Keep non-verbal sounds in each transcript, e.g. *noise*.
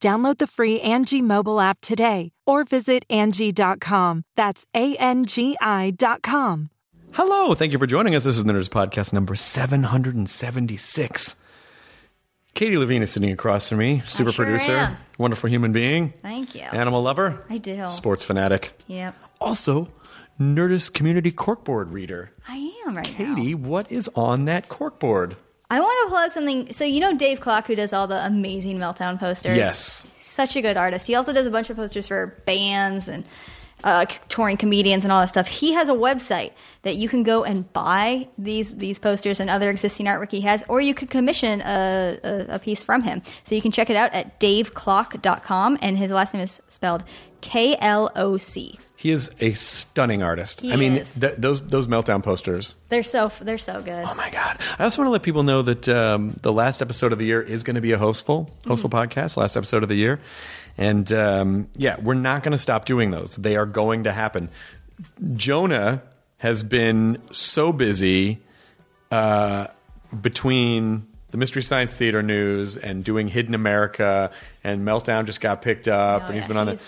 Download the free Angie mobile app today or visit Angie.com. That's A N G I.com. Hello, thank you for joining us. This is the Nerdist Podcast number 776. Katie Levine is sitting across from me, super sure producer, am. wonderful human being, Thank you. animal lover, I do. sports fanatic, Yep. also Nerdist community corkboard reader. I am right Katie, now. Katie, what is on that corkboard? I want to plug something. So you know Dave Kloc, who does all the amazing Meltdown posters. Yes. Such a good artist. He also does a bunch of posters for bands and uh, touring comedians and all that stuff. He has a website that you can go and buy these these posters and other existing artwork he has, or you could commission a, a, a piece from him. So you can check it out at davekloc.com, and his last name is spelled K L O C. He is a stunning artist. He I mean, th- those those meltdown posters. They're so they're so good. Oh my god! I also want to let people know that um, the last episode of the year is going to be a hostful hostful podcast. Last episode of the year, and um, yeah, we're not going to stop doing those. They are going to happen. Jonah has been so busy uh, between the Mystery Science Theater news and doing Hidden America, and Meltdown just got picked up, Oh, and he's yeah, been on the.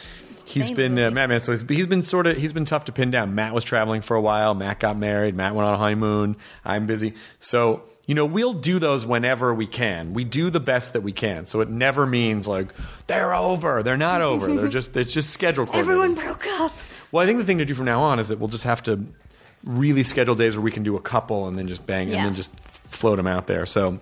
He's been uh. Matt Man. So he's, he's been sort of he's been tough to pin down. Matt was traveling for a while. Matt got married. Matt went on a honeymoon. I'm busy. So you know we'll do those whenever we can. We do the best that we can. So it never means like they're over. They're not over. They're *laughs* just it's just schedule. Everyone broke up. Well, I think the thing to do from now on is that we'll just have to really schedule days where we can do a couple and then just bang and then just float them out there. So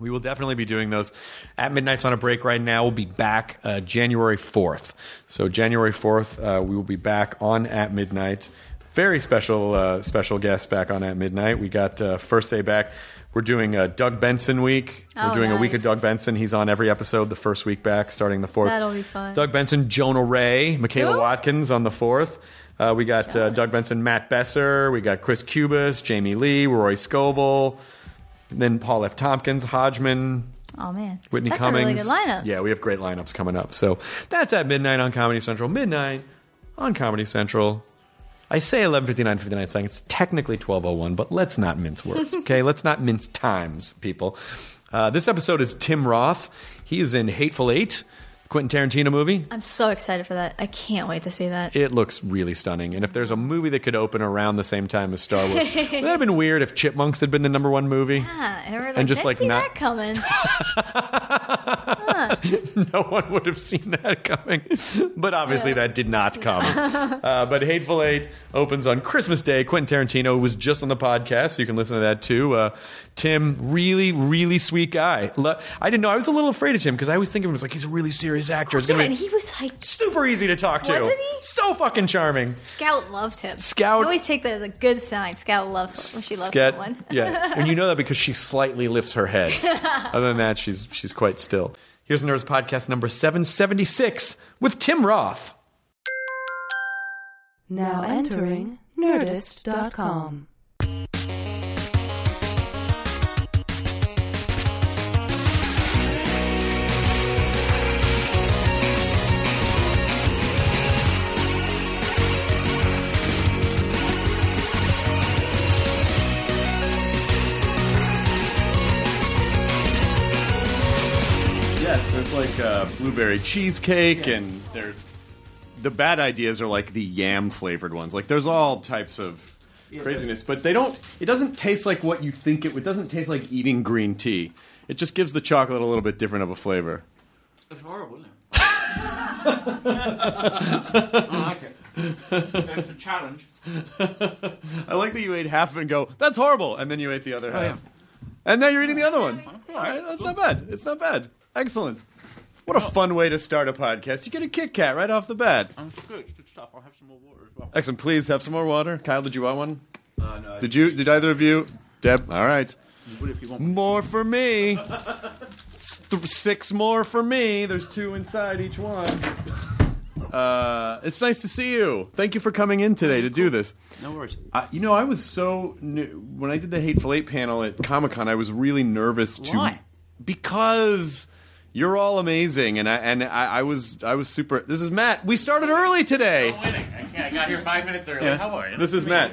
we will definitely be doing those. At Midnight's on a break right now. We'll be back uh, January 4th. So January 4th, uh, we will be back on At Midnight. Very special uh, special guest back on At Midnight. We got uh, first day back. We're doing a Doug Benson week. We're Oh, doing a week of. Doug Benson. He's on every episode the first week back, starting the 4th. That'll be fun. Doug Benson, Jonah Ray, Michaela? Watkins on the 4th. Uh, we got uh, Doug Benson, Matt Besser. We got Chris Cubis, Jamie Lee, Rory Scovel. Then Paul F. Tompkins, Hodgman, Oh man, Whitney That's Cummings. A really good lineup. Yeah, we have great lineups coming up. So that's at midnight on Comedy Central. Midnight on Comedy Central. I say 11:59, 59 seconds. It's technically 12:01, but let's not mince words. *laughs* Okay, let's not mince times, people. Uh, this episode is Tim Roth. He is in Hateful Eight, Quentin Tarantino movie. I'm so excited for that. I can't wait to see that. It looks really stunning. And if there's a movie that could open around the same time as Star Wars, *laughs* would that have been weird if Chipmunks had been the number one movie? Yeah, and everyone's And just, "Didn't like, not- that coming. *laughs* no one would have seen that coming. But obviously, that did not come. *laughs* Uh, but Hateful Eight opens on Christmas Day. Quentin Tarantino was just on the podcast, so you can listen to that too. Uh, Tim, really, really sweet guy. I didn't know. I was a little afraid of Tim because I always think of him as like he's a really serious actor. It's yeah, gonna and be he was like, super easy to talk to. Wasn't he? So fucking charming. Scout loved him. Scout- I always take that as a good sign. Scout loves when she loves Scat- someone. yeah, and you know that because she slightly lifts her head. *laughs* Other than that, she's she's quite still. Here's Nerdist Podcast number 776 with Tim Roth. Now entering Nerdist.com. like uh, blueberry cheesecake, and there's the bad ideas are like the yam flavored ones. Like there's all types of craziness, but they don't. It doesn't taste like what you think it. It doesn't taste like eating green tea. It just gives the chocolate a little bit different of a flavor. It's horrible, isn't it? *laughs* I don't like it. That's a challenge. I like that you ate half of it and go, "That's horrible," and then you ate the other half, and now you're eating the other one. All right, that's not bad. It's not bad. Excellent. What a fun way to start a podcast. You get a Kit Kat right off the bat. Um, good, good stuff. I'll have some more water as well. Excellent. Please have some more water. Kyle, did you want one? Uh, no, Did you? Did either of you? Deb. All right. you if you want. More for me. *laughs* Six more for me. There's two inside each one. Uh, it's nice to see you. Thank you for coming in today to do this. No worries. Uh, you know, I was so new, when I did the Hateful Eight panel at Comic Con. I was really nervous to Why? because you're all amazing, and I and I, I was I was super. This is Matt. We started early today. winning. I, I got here five minutes early. Yeah. How are you? This is Matt.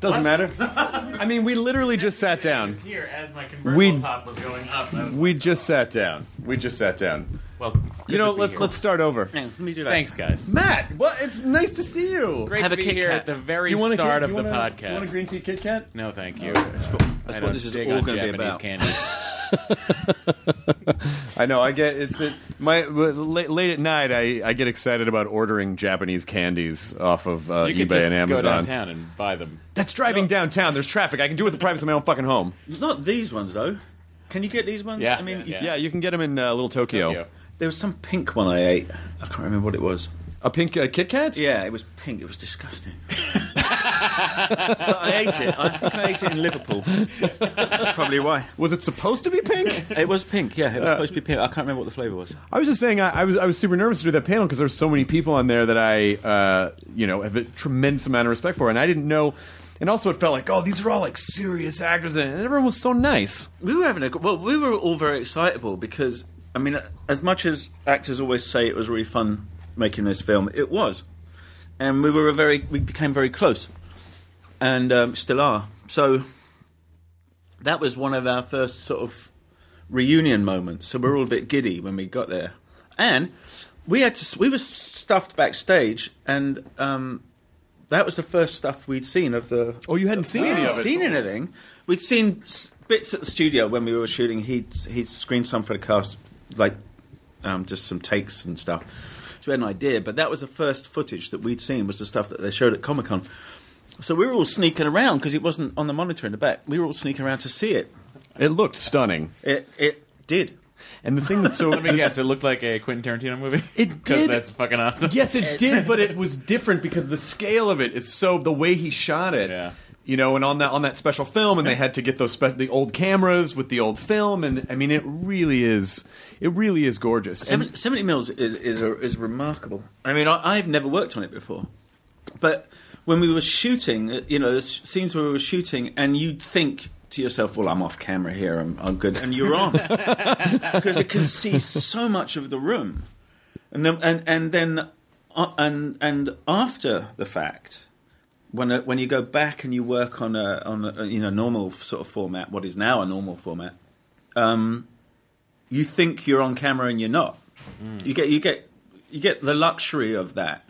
Doesn't matter. I mean, we literally just sat down. was here as my convertible We- top was going up. Was- We just sat down. We just sat down. well, You know, to be let's here. let's start over. Yeah, let me do that. Thanks, guys. Matt, well, it's nice to see you. Great Have to a be Kit here Kat. at the very Do you want a start Kit- of do the want a- podcast. Do you want a green tea Kit Kat? No, thank you. That's I what don't this is dig all going to be Japanese about. candy. *laughs* *laughs* I know. I get it's it, my late, late at night. I, I get excited about ordering Japanese candies off of uh, you could eBay just and go downtown and buy them. That's driving downtown. There's traffic. I can do it in the privacy of my own fucking home. Not these ones though. Can you get these ones? Yeah, I mean, yeah, if- Yeah, you can get them in uh, Little Tokyo. Tokyo. there was some pink one I ate. I can't remember what it was. A pink uh, Kit Kat. Yeah, it was pink. It was disgusting. *laughs* *laughs* I ate it. I think I ate it in Liverpool. That's probably why. Was it supposed to be pink? It was pink. Yeah, it was supposed to be pink. I can't remember what the flavour was. I was just saying I, I was I was super nervous to do that panel because there's so many people on there that I uh, you know have a tremendous amount of respect for, and I didn't know. And also, it felt like, oh, these are all like serious actors, and everyone was so nice. We were having a well. We were all very excitable because I mean, as much as actors always say it was really fun making this film, it was, and we were a very we became very close, and um, still are. So that was one of our first sort of reunion moments. So we were all a bit giddy when we got there, and we had to. We were stuffed backstage, and um, that was the first stuff we'd seen of the. Oh, you hadn't seen any of it. seen anything. We'd seen s- bits at the studio when we were shooting. He'd he'd screened some for the cast, like um, just some takes and stuff. So we had an idea, but that was the first footage that we'd seen. Was the stuff that they showed at Comic Con. So we were all sneaking around because it wasn't on the monitor in the back. We were all sneaking around to see it. It looked stunning, It it did. and the thing that's *laughs* so Let me guess. It looked like a Quentin Tarantino movie. It *laughs* because did. that's fucking awesome. Yes, it *laughs* did, but it was different because the scale of it is so the way he shot it. Yeah. You know, and on that on that special film, and they had to get those spe- the old cameras with the old film, and I mean, it really is, it really is gorgeous. And- 70, 70 mils is is, a, is remarkable. I mean, I, I've never worked on it before, but when we were shooting, uh, you know, the s- scenes where we were shooting, and you'd think to yourself, "Well, I'm off camera here. I'm, I'm good," and you're on *laughs* because it can see so much of the room, and then and and then uh, and and after the fact. When, uh, when you go back and you work on a on a you know normal sort of format, what is now a normal format, um, you think you're on camera and you're not. You get you get you get the luxury of that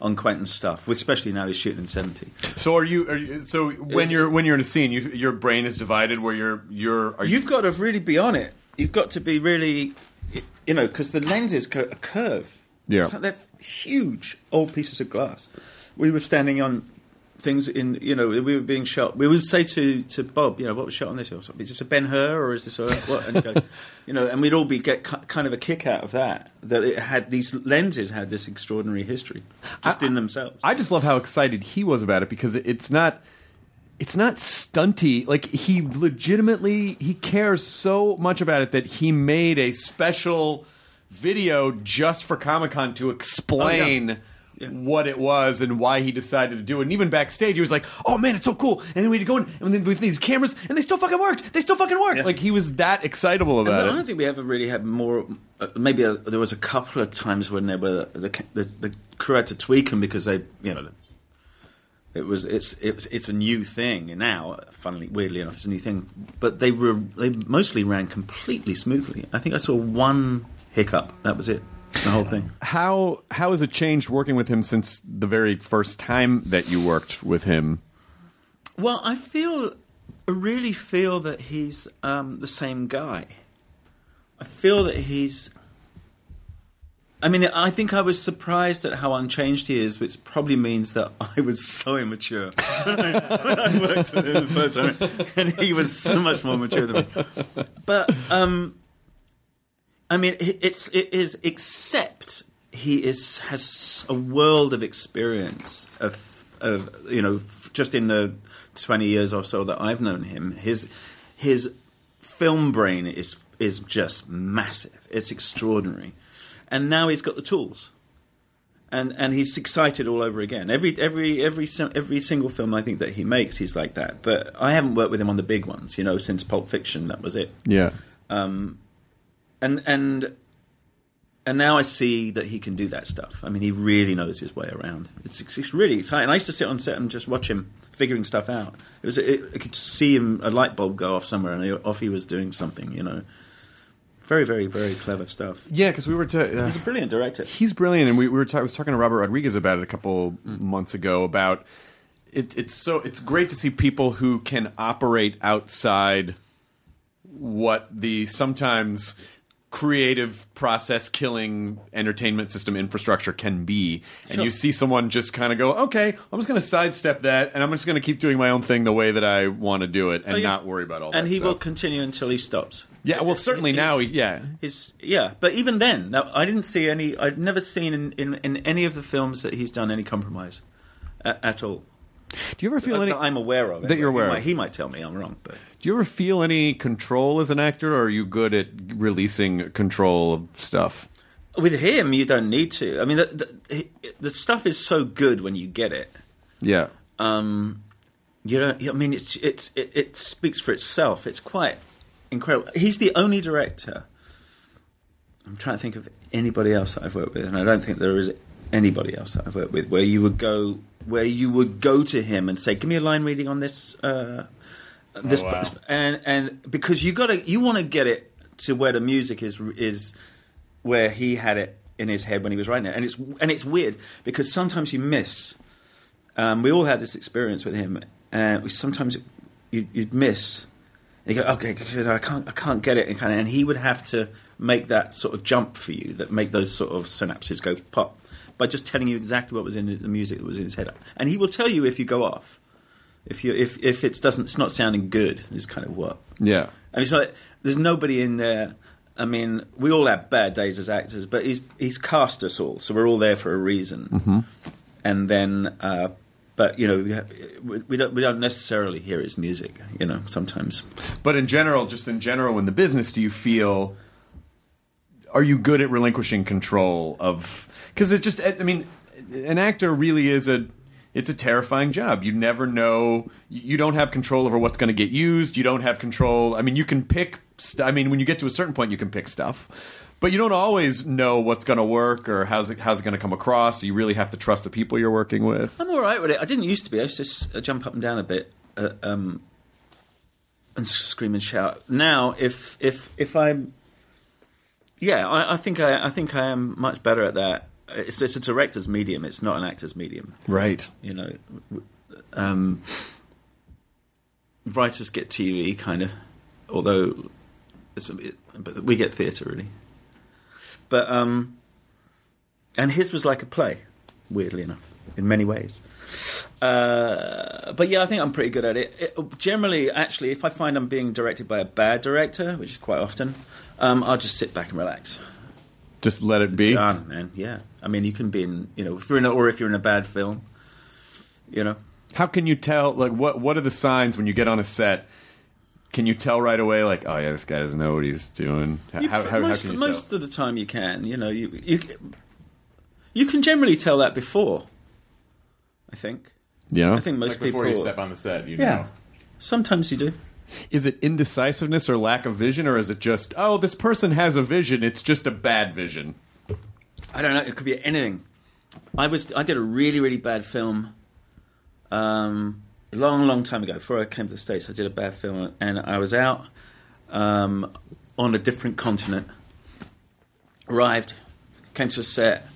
on Quentin's stuff, especially now he's shooting in seventy. so are you? Are you so when It's- you're when you're in a scene, you, your brain is divided where you're you're. Are you, You've got to really be on it. You've got to be really, you know, because the lenses go a curve. Yeah. so they're huge old pieces of glass. We were standing on things in, you know, we were being shot. We would say to, to Bob, you know, what was shot on this? Or something? Is this a Ben Hur or is this a what? And, goes, *laughs* you know, and we'd all be get kind of a kick out of that. That it had these lenses had this extraordinary history just in themselves. I just love how excited he was about it because it's not it's not stunty. Like he legitimately he cares so much about it that he made a special video just for Comic Con to explain. Oh, Yeah. What it was and why he decided to do it, and even backstage, he was like, "Oh man, it's so cool!" And then we had to go in, and then have these cameras, and they still fucking worked. They still fucking worked. Yeah. Like he was that excitable And about I don't think we ever really had more. Uh, maybe a, there was a couple of times when there were the, the the crew had to tweak them because they, you know, it was it's it's it's a new thing now. Funnily, weirdly enough, it's a new thing. But they were they mostly ran completely smoothly. I think I saw one hiccup. That was it. The whole thing. How how has it changed working with him since the very first time that you worked with him? Well, I feel, I really feel that he's um, the same guy. I feel that he's I mean, I think I was surprised at how unchanged he is, which probably means that *laughs* I was so immature *laughs* when I worked with him the first time, and he was so much more mature than me. But um, I mean, it's it is except he is has a world of experience of of you know just in the twenty years or so that I've known him. His his film brain is is just massive. It's extraordinary, and now he's got the tools. And, and he's excited all over again. Every every every every single film I think that he makes, he's like that. But I haven't worked with him on the big ones, you know, since Pulp Fiction. That was it Yeah. Um, and and and now I see that he can do that stuff. I mean, he really knows his way around. It's it's really exciting. I used to sit on set and just watch him figuring stuff out. It was it, I could see him a light bulb go off somewhere, and he, off he was doing something. You know, very very very clever stuff. Yeah, because we were. T- uh, He's a brilliant director. He's brilliant, and we, we were. ta- I was talking to Robert Rodriguez about it a couple months ago. About it, it's so it's great to see people who can operate outside what the sometimes creative process killing entertainment system infrastructure can be and Sure. you see someone just kind of go okay i'm just going to sidestep that and i'm just going to keep doing my own thing the way that i want to do it and Oh, yeah. not worry about all and that And he stuff. will continue until he stops. yeah well certainly now he, yeah His, yeah, but even then, now, I didn't see any. I'd never seen in, in, in any of the films that he's done any compromise at, at all. Do you ever feel That- any that I'm aware of. that you're He aware might- of. He might tell me I'm wrong, but Do you ever feel any control as an actor, or are you good at releasing control of stuff? with him, you don't need to. I mean, the, the, the stuff is so good when you get it. Yeah. Um, you don't. I mean, it's it's it, it speaks for itself. It's quite incredible. He's the only director. I'm trying to think of anybody else that I've worked with, and I don't think there is anybody else that I've worked with where you would go where you would go to him and say, "Give me a line reading on this." Uh, this wow. and and because you got to you want to get it to where the music is is where he had it in his head when he was writing it, and it's and it's weird because sometimes you miss. Um, we all had this experience with him, and we sometimes you, you'd miss. And you go, okay, I can't, I can't get it, and kind of, and he would have to make that sort of jump for you, that make those sort of synapses go pop, by just telling you exactly what was in the music that was in his head, and he will tell you if you go off, if you if if it doesn't, it's not sounding good, is kind of what. Yeah. I mean, it's like there's nobody in there. I mean, we all have bad days as actors, but he's he's cast us all, so we're all there for a reason. Mm-hmm. And then, uh, but you know, we, ha- we we don't we don't necessarily hear his music. You know, sometimes. But in general, just in general, in the business, do you feel? Are you good at relinquishing control of? Because it just, I mean, an actor really is a. It's a terrifying job. You never know. You don't have control over what's going to get used. You don't have control. I mean, you can pick. St- I mean, when you get to a certain point, you can pick stuff, but you don't always know what's going to work or how's it how's it going to come across. You really have to trust the people you're working with. I'm all right with it. I didn't used to be. I used to uh, jump up and down a bit uh, um, and scream and shout. Now, if if if I'm, yeah, I, I think I, I think I am much better at that. It's, it's a director's medium. It's not an actor's medium. Right. You know, um, writers get TV kind of, although it's a bit, but we get theatre really. But um, and his was like a play, weirdly enough, in many ways. Uh, but yeah, I think I'm pretty good at it. it. Generally, actually, if I find I'm being directed by a bad director, which is quite often, um, I'll just sit back and relax. Just let it be. Done, man. Yeah, I mean, you can be in, you know, if you're in, a, or if you're in a bad film, you know. How can you tell? Like, what what are the signs when you get on a set? Can you tell right away? Like, oh yeah, this guy doesn't know what he's doing. How, You how, pr- how, how most, can you most tell? of the time you can. You know, you, you you can generally tell that before. I think. Yeah. I think most Like people. before you step on the set, you yeah. know. Sometimes you do. Is it indecisiveness or lack of vision, or is it just oh, this person has a vision? It's just a bad vision. I don't know. It could be anything. I was. I did a really, really bad film. Um, a long, long time ago, before I came to the states, I did a bad film, and I was out um, on a different continent. Arrived, came to a set,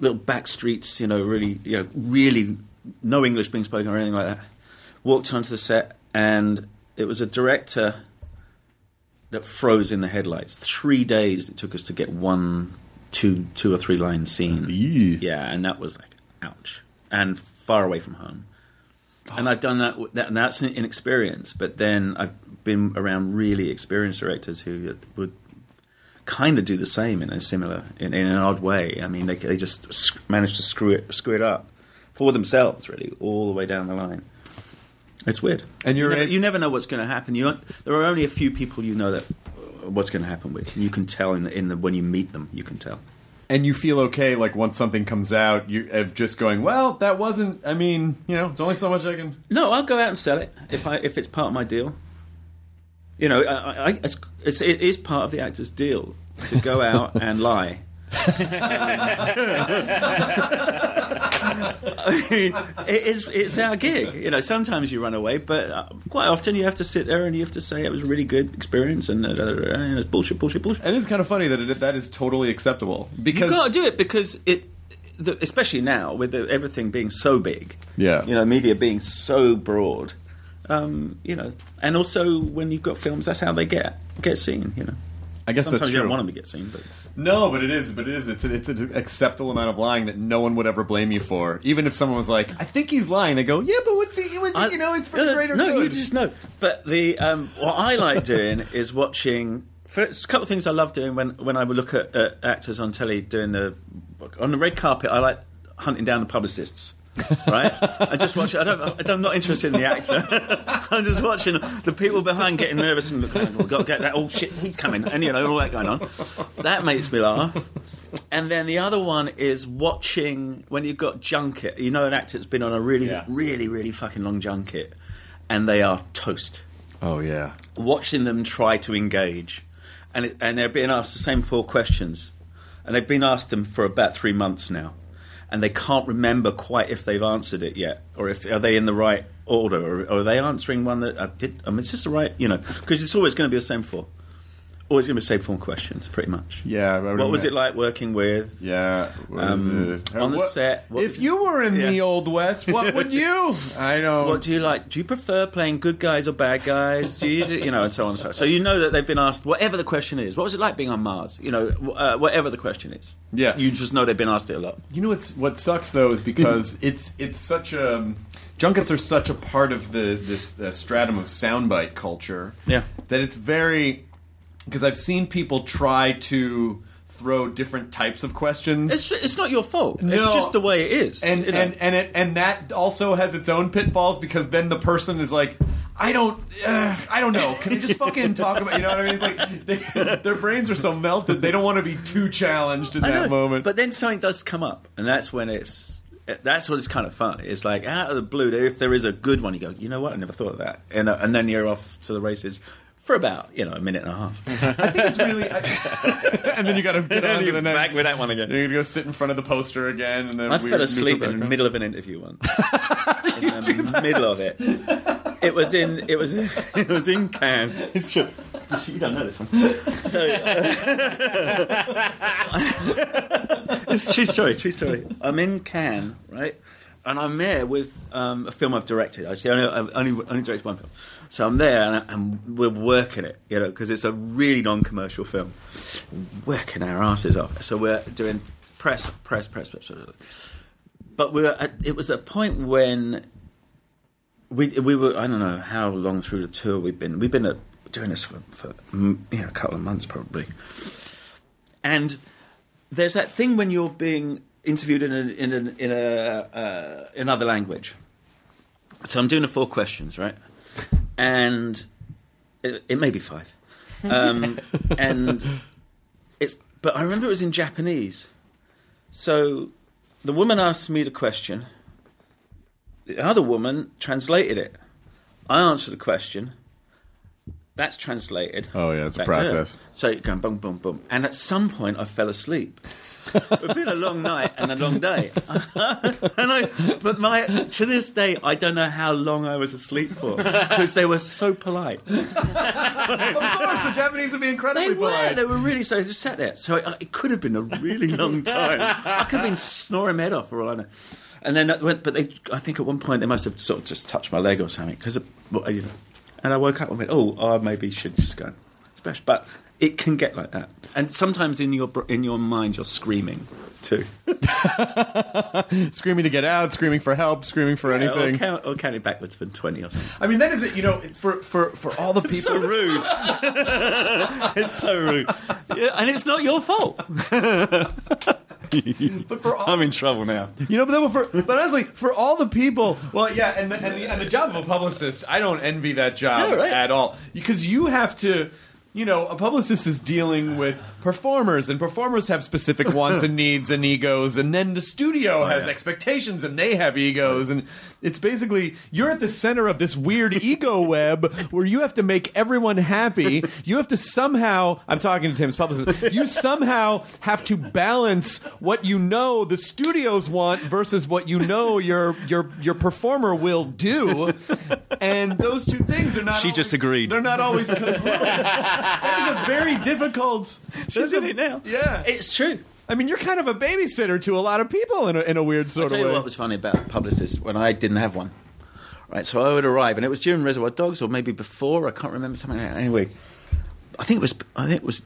little back streets, you know, really, you know, really no English being spoken or anything like that. Walked onto the set, and it was a director that froze in the headlights. Three days it took us to get one two two or three line scene. Yeah, and that was like ouch, and far away from home. And I've done that, that, and that's an inexperience. But then I've been around really experienced directors who would kind of do the same in a similar, in, in an odd way. I mean, they they just manage to screw it screw it up for themselves, really, all the way down the line. It's weird, And you're you never, a- you never know what's going to happen. You there are only a few people you know that uh, what's going to happen with. You can tell in the, in the when you meet them. You can tell. And you feel okay, like once something comes out, you of just going, well, that wasn't. I mean, you know, it's only so much I can. *laughs* No, I'll go out and sell it if I if it's part of my deal. You know, I, I, it's, it's, it is part of the actor's deal to go out and lie. *laughs* *laughs* *laughs* I mean, it is, it's our gig. You know, sometimes you run away, but uh, quite often you have to sit there and you have to say it was a really good experience and, uh, and it's bullshit, bullshit, bullshit. And it's kind of funny that it, that is totally acceptable because You've got to do it because it, the, especially now with the, everything being so big. Yeah. You know, media being so broad. Um, you know, and also when you've got films, that's how they get get seen. You know, I guess sometimes that's you true. don't want them to get seen, but No, but it is. But it is. It's, a, it's an acceptable amount of lying that no one would ever blame you for. Even if someone was like, "I think he's lying," they go, "Yeah, but what's he? What's I- you know, it's for no, the greater no, good." you just know. But the um, what I like doing *laughs* is watching. First, a couple of things I love doing when when I would look at uh, actors on telly doing the on the red carpet. I like hunting down the publicists. Right? I just watch. I don't, I'm not interested in the actor. *laughs* I'm just watching the people behind getting nervous and going, we've got to get that. Oh shit, he's coming, and you know all that going on. That makes me laugh. And then the other one is watching when you've got junket. You know, an actor's been on a really, Yeah. really, really fucking long junket, and they are toast. oh yeah. Watching them try to engage, and it, and they're being asked the same four questions, and they've been asked them for about three months now, and they can't remember quite if they've answered it yet, or if are they in the right order, or, or are they answering one that I did? I mean, it's just the right, you know, because it's always going to be the same four. Always going to be the same four questions, pretty much. Yeah. I would What was it like working with? Yeah. Um, it? on the What- set, what if was- you were in the old west, what *laughs* would you? I know. What do you like? Do you prefer playing good guys or bad guys? Do you, do, you know, and so on and so on. So you know that they've been asked whatever the question is. What was it like being on Mars? You know, uh, whatever the question is. Yeah. You just know they've been asked it a lot. You know what's what sucks though is because *laughs* it's it's such a junkets are such a part of the this uh, stratum of soundbite culture. Yeah. that it's very because I've seen people try to throw different types of questions. It's it's not your fault. No. It's just the way it is. and you know. and and it and that also has its own pitfalls because then the person is like, I don't, uh, I don't know. Can we just *laughs* fucking talk about? You know what I mean? It's like they, *laughs* their brains are so melted they don't want to be too challenged in that moment. But then something does come up, and that's when it's. That's what is kind of fun. It's like out of the blue, if there is a good one, you go, you know what? I never thought of that, and uh, and then you're off to the races for about you know a minute and a half. *laughs* I think it's really, I, *laughs* and then you got to get on to You're the *laughs* next. back with that one again. You're gonna go sit in front of the poster again, and then I weird fell asleep in the middle of an interview once. in the middle of it. It was in. It was. It was in Cannes. It's true. You don't know this one. So uh, it's a true story. True story. I'm in Cannes, right, and I'm there with um, a film I've directed. Actually, I only, I've only only directed one film. So I'm there and, and we're working it, you know, because it's a really non-commercial film. Working our asses off. So we're doing press, press, press, press. press. But we were at, it was a point when we we were I don't know how long through the tour we've been. We've been at, doing this for, for mm, you know, a couple of months probably. And there's that thing when you're being interviewed in a, in a, in a uh, another language. So I'm doing the four questions, right? And it, it may be five. Um, *laughs* and it's but I remember it was in Japanese. So the woman asked me the question. The other woman translated it. I answered the question. That's translated. Oh, yeah, it's a back to her. process. So you're going boom, boom, boom. And at some point, I fell asleep. It's been a long night and a long day. *laughs* and I, but my to this day, I don't know how long I was asleep for because they were so polite. Of course, the Japanese would be incredibly They were. polite. They were really so. They just sat there. So it, it could have been a really long time. I could have been snoring my head off for all I know. And then, went, but they, I think at one point they must have sort of just touched my leg or something because, you know. And I woke up and went, "Oh, I maybe should just go." Splash. But it can get like that, and sometimes in your in your mind you're screaming too. *laughs* screaming to get out, screaming for help, screaming for Yeah, anything. or, count, or count it backwards from twenty or something. I mean, that is it. You know, for for for all the people. so rude. *laughs* it's so rude, yeah, and it's not your fault. *laughs* but for all, I'm in trouble now. You know, but then for but honestly, for all the people, well, yeah, and the, and the and the job of a publicist, I don't envy that job No, right. at all because you have to. You know, a publicist is dealing with performers, and performers have specific wants and *laughs* needs and egos, and then the studio oh, has yeah. expectations, and they have egos, and it's basically you're at the center of this weird ego web where you have to make everyone happy. You have to somehow, I'm talking to Tim's publicist, you somehow have to balance what you know the studios want versus what you know your your your performer will do, and those two things are not. She just agreed. They're not always congruent. *laughs* that is a very difficult. She's that's a- it now. Yeah, It's true. I mean, you're kind of a babysitter to a lot of people in a, in a weird I'll sort tell of you way. what was funny about publicists when I didn't have one. Right, so I would arrive, and it was during Reservoir Dogs, or maybe before. I can't remember something. Like. Anyway, I think it was. I think it was.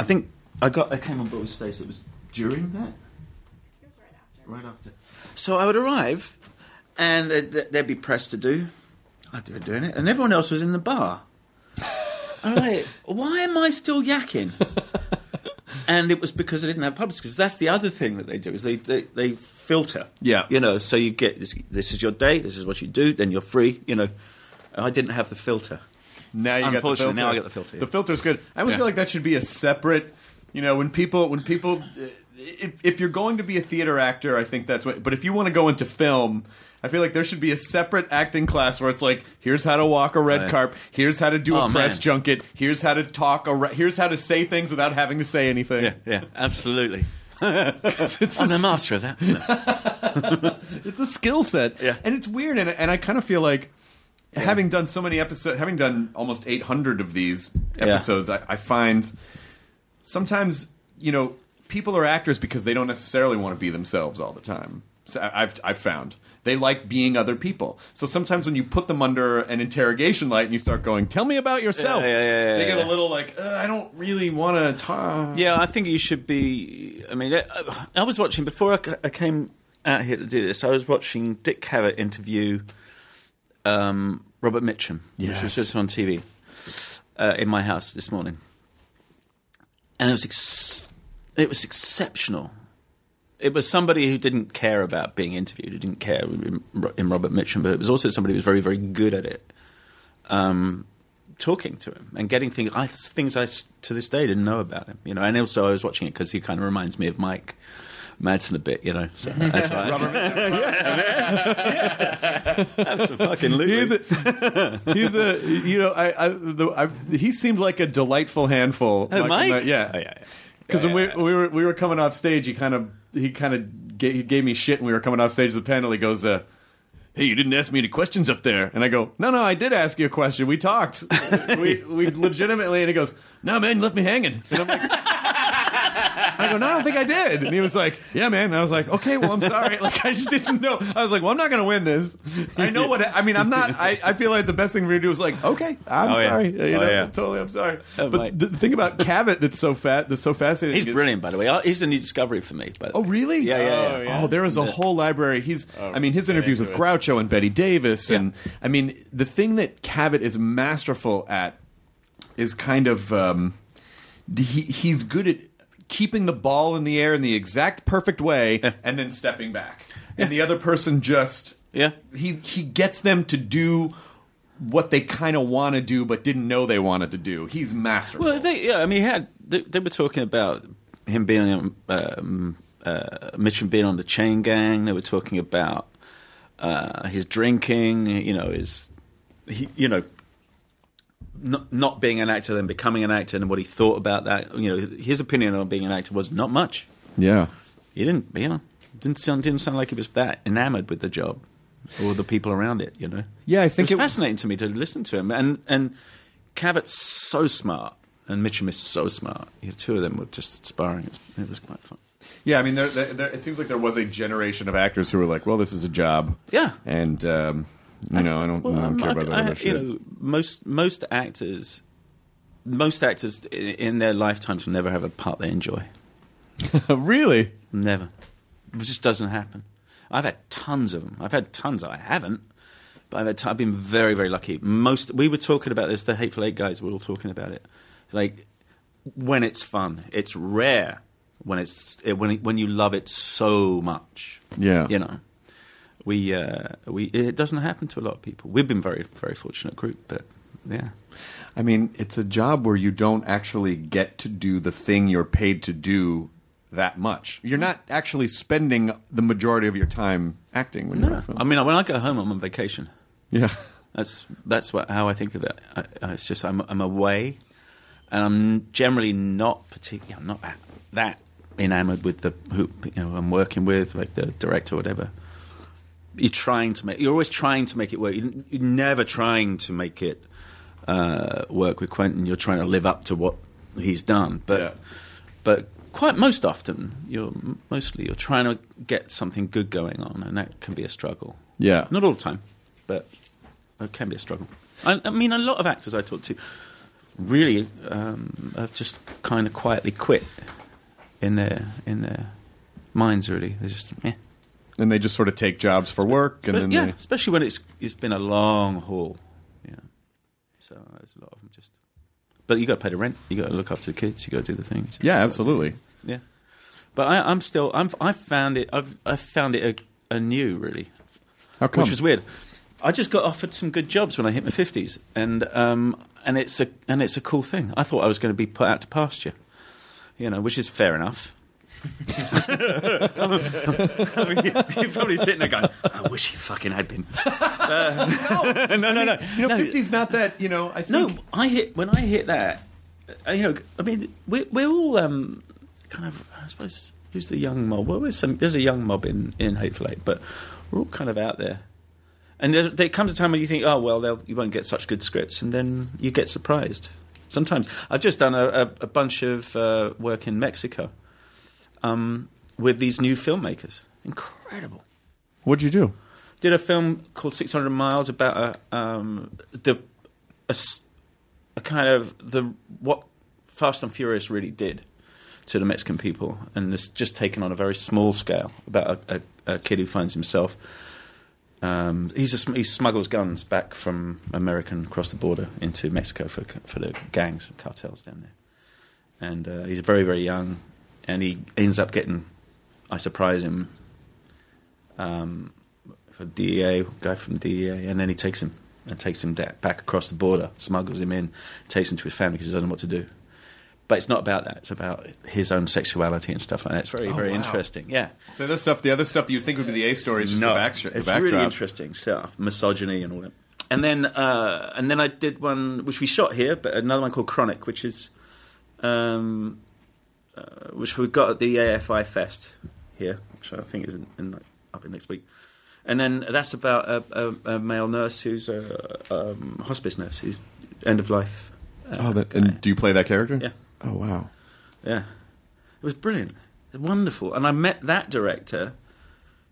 I think I got. I came on board with Stacey. It was during that. right after. Right after. So I would arrive, and uh, th- there'd be press to do. I'd be doing it, and everyone else was in the bar. I'm like, why am I still yakking? *laughs* and it was because I didn't have publicists. Because that's the other thing that they do is they, they, they filter. Yeah. you know. So you get this, this is your day. This is what you do. Then you're free. You know. I didn't have the filter. Now you got the filter. now I got the filter. The filter's good. I always Yeah. feel like that should be a separate. You know, when people when people, uh, if, if you're going to be a theater actor, I think that's what. But if you want to go into film. I feel like there should be a separate acting class where it's like, here's how to walk a red Right. carpet, here's how to do a Oh, press man. junket, here's how to talk, a re- here's how to say things without having to say anything. Yeah, yeah, absolutely. *laughs* It's I'm a the master of that. No. *laughs* it's a skill set. Yeah. And it's weird, and, and I kind of feel like having done so many episodes, having done almost 800 of these episodes, I, I find sometimes, you know, people are actors because they don't necessarily want to be themselves all the time. So I- I've, I've found. They like being other people. So sometimes when you put them under an interrogation light and you start going, tell me about yourself, Yeah, yeah, yeah, they get a little like, uh, I don't really want to talk. Yeah, I think you should be. I mean, I, I was watching before I, I came out here to do this. I was watching Dick Cavett interview um, Robert Mitchum, which was just on TV uh, in my house this morning, and it was ex- it was exceptional. It was somebody who didn't care about being interviewed, who didn't care in, in Robert Mitchum, but it was also somebody who was very, very good at it. Um, talking to him and getting things, I, things I to this day didn't know about him, you know. And also, I was watching it because he kind of reminds me of Mike Madsen a bit, you know. So *laughs* that's why. Absolutely. *laughs* *laughs* He's a, he's a, you know, I, I, the, I, he seemed like a delightful handful. Oh, Mike? yeah, Oh, yeah, yeah. Because when we, we were we were coming off stage, he kind of he kind of gave, he gave me shit, and we were coming off stage the panel. He goes, uh, "Hey, you didn't ask me any questions up there," and I go, "No, no, I did ask you a question. We talked. *laughs* we we legitimately." And he goes, "No, man, you left me hanging." And I'm like. I go, no, I don't think I did. And he was like, yeah, man. And I was like, okay, well, I'm sorry. Like, I just didn't know. I was like, well, I'm not going to win this. I know what, I mean, I'm not, I, I feel like the best thing for me to do is like, okay, I'm Oh, yeah. sorry. You Oh, know, yeah. totally, I'm sorry. Oh, but Mike. the, the thing about Cavett that's so fat, that's so fascinating. He's is- brilliant, by the way. He's a new discovery for me. By the Oh, way. really? Yeah, yeah, yeah. Oh, yeah. Oh, there is a whole library. He's, I mean, his interviews with into it. Groucho and Bette Davis, and I mean, the thing that Cavett is masterful at is kind of um, he, he's good at keeping the ball in the air in the exact perfect way, and then stepping back, and the other person just Yeah. he he gets them to do what they kind of want to do but didn't know they wanted to do. He's masterful. Well, they, yeah, I mean, he had they, they were talking about him being on, um, uh, Mitchum being on the chain gang. They were talking about uh, his drinking. You know, his he, you know. Not, not being an actor, then becoming an actor, and what he thought about that. You know, his opinion on being an actor was not much. yeah. He didn't, you know, didn't sound didn't sound like he was that enamored with the job or the people around it. You know. Yeah, I think it it- was fascinating to me to listen to him, and and Cavett's so smart, and Mitchum is so smart. The two of them were just sparring. It was, it was quite fun. Yeah, I mean, there, there, there, it seems like there was a generation of actors who were like, "Well, this is a job." Yeah. and um, you know, I don't, Well, I don't I'm care about that I- other you know, most most actors most actors in their lifetimes will never have a part they enjoy. *laughs* really? Never. It just doesn't happen. I've had tons of them. I've had tons. I haven't, but I've had. T- I've been very, very lucky. Most. We were talking about this. The Hateful Eight guys were all talking about it. Like when it's fun, it's rare. When it's it, when it, when you love it so much. Yeah. You know, we uh, we it doesn't happen to a lot of people. We've been very, very fortunate group, but yeah. I mean, it's a job where you don't actually get to do the thing you're paid to do that much. You're not actually spending the majority of your time acting when you're on film. I mean, when I go home, I'm on vacation. yeah. That's that's what, how I think of it. I, I, it's just I'm I'm away, and I'm generally not particularly I'm not that, that enamored with the who you know I'm working with, like the director or whatever. You're trying to make. You're always trying to make it work. You- You're never trying to make it uh, work with Quentin. You're trying to live up to what he's done, but Yeah. but quite most often you're mostly you're trying to get something good going on, and that can be a struggle. Yeah. Not all the time, but it can be a struggle. I, I mean, a lot of actors I talk to really um, have just kind of quietly quit in their in their minds. Really, they're just yeah. And they just sort of take jobs for work, and then yeah, they, especially when it's it's been a long haul. Yeah, so there's a lot of them just. But you got to pay the rent. You got to look after the kids. You got to do the things. yeah, absolutely. Yeah, but I, I'm still. I'm. I found it. I've. I found it a, anew, really, How come? which was weird. I just got offered some good jobs when I hit my fifties, and um, and it's a and it's a cool thing. I thought I was going to be put out to pasture, you know, which is fair enough. I mean, you're probably sitting there going, "I wish he fucking had been." Uh, *laughs* no, no, no, you know, no. 50's not that. You know, I No. I hit when I hit that. uh, You know, I mean, we're, we're all um, kind of. I suppose who's the young mob? Well, there's some. There's a young mob in in Hateful Eight, but we're all kind of out there. And there, there comes a time when you think, oh well, they'll, you won't get such good scripts, and then you get surprised. Sometimes I've just done a, a, a bunch of uh, work in Mexico um, with these new filmmakers. Incredible What'd you do? did a film called 600 Miles about a, um, the, a, s- a kind of the what Fast and Furious really did to the Mexican people, and it's just taken on a very small scale about a, a, a kid who finds himself. Um, he's a, he smuggles guns back from America across the border into Mexico for for the gangs and cartels down there, and uh, he's very very young, and he ends up getting. I surprise him um, for DEA, guy from DEA, and then he takes him and takes him back across the border, smuggles him in, takes him to his family because he doesn't know what to do. But it's not about that. It's about his own sexuality and stuff like that. It's very, Oh, very wow. interesting. Yeah. So this stuff, the other stuff that you think would be the A story is just no, the, back, the it's backdrop. really interesting stuff, misogyny and all that. And then, uh, and then I did one which we shot here, but another one called Chronic, which is, um, uh, which we got at the AFI Fest here, which I think is in, in like, up in next week. And then that's about a, a, a male nurse who's a um, hospice nurse who's end of life. uh, Oh, that, and do you play that character? Yeah. Oh wow. Yeah. It was brilliant. Wonderful. And I met that director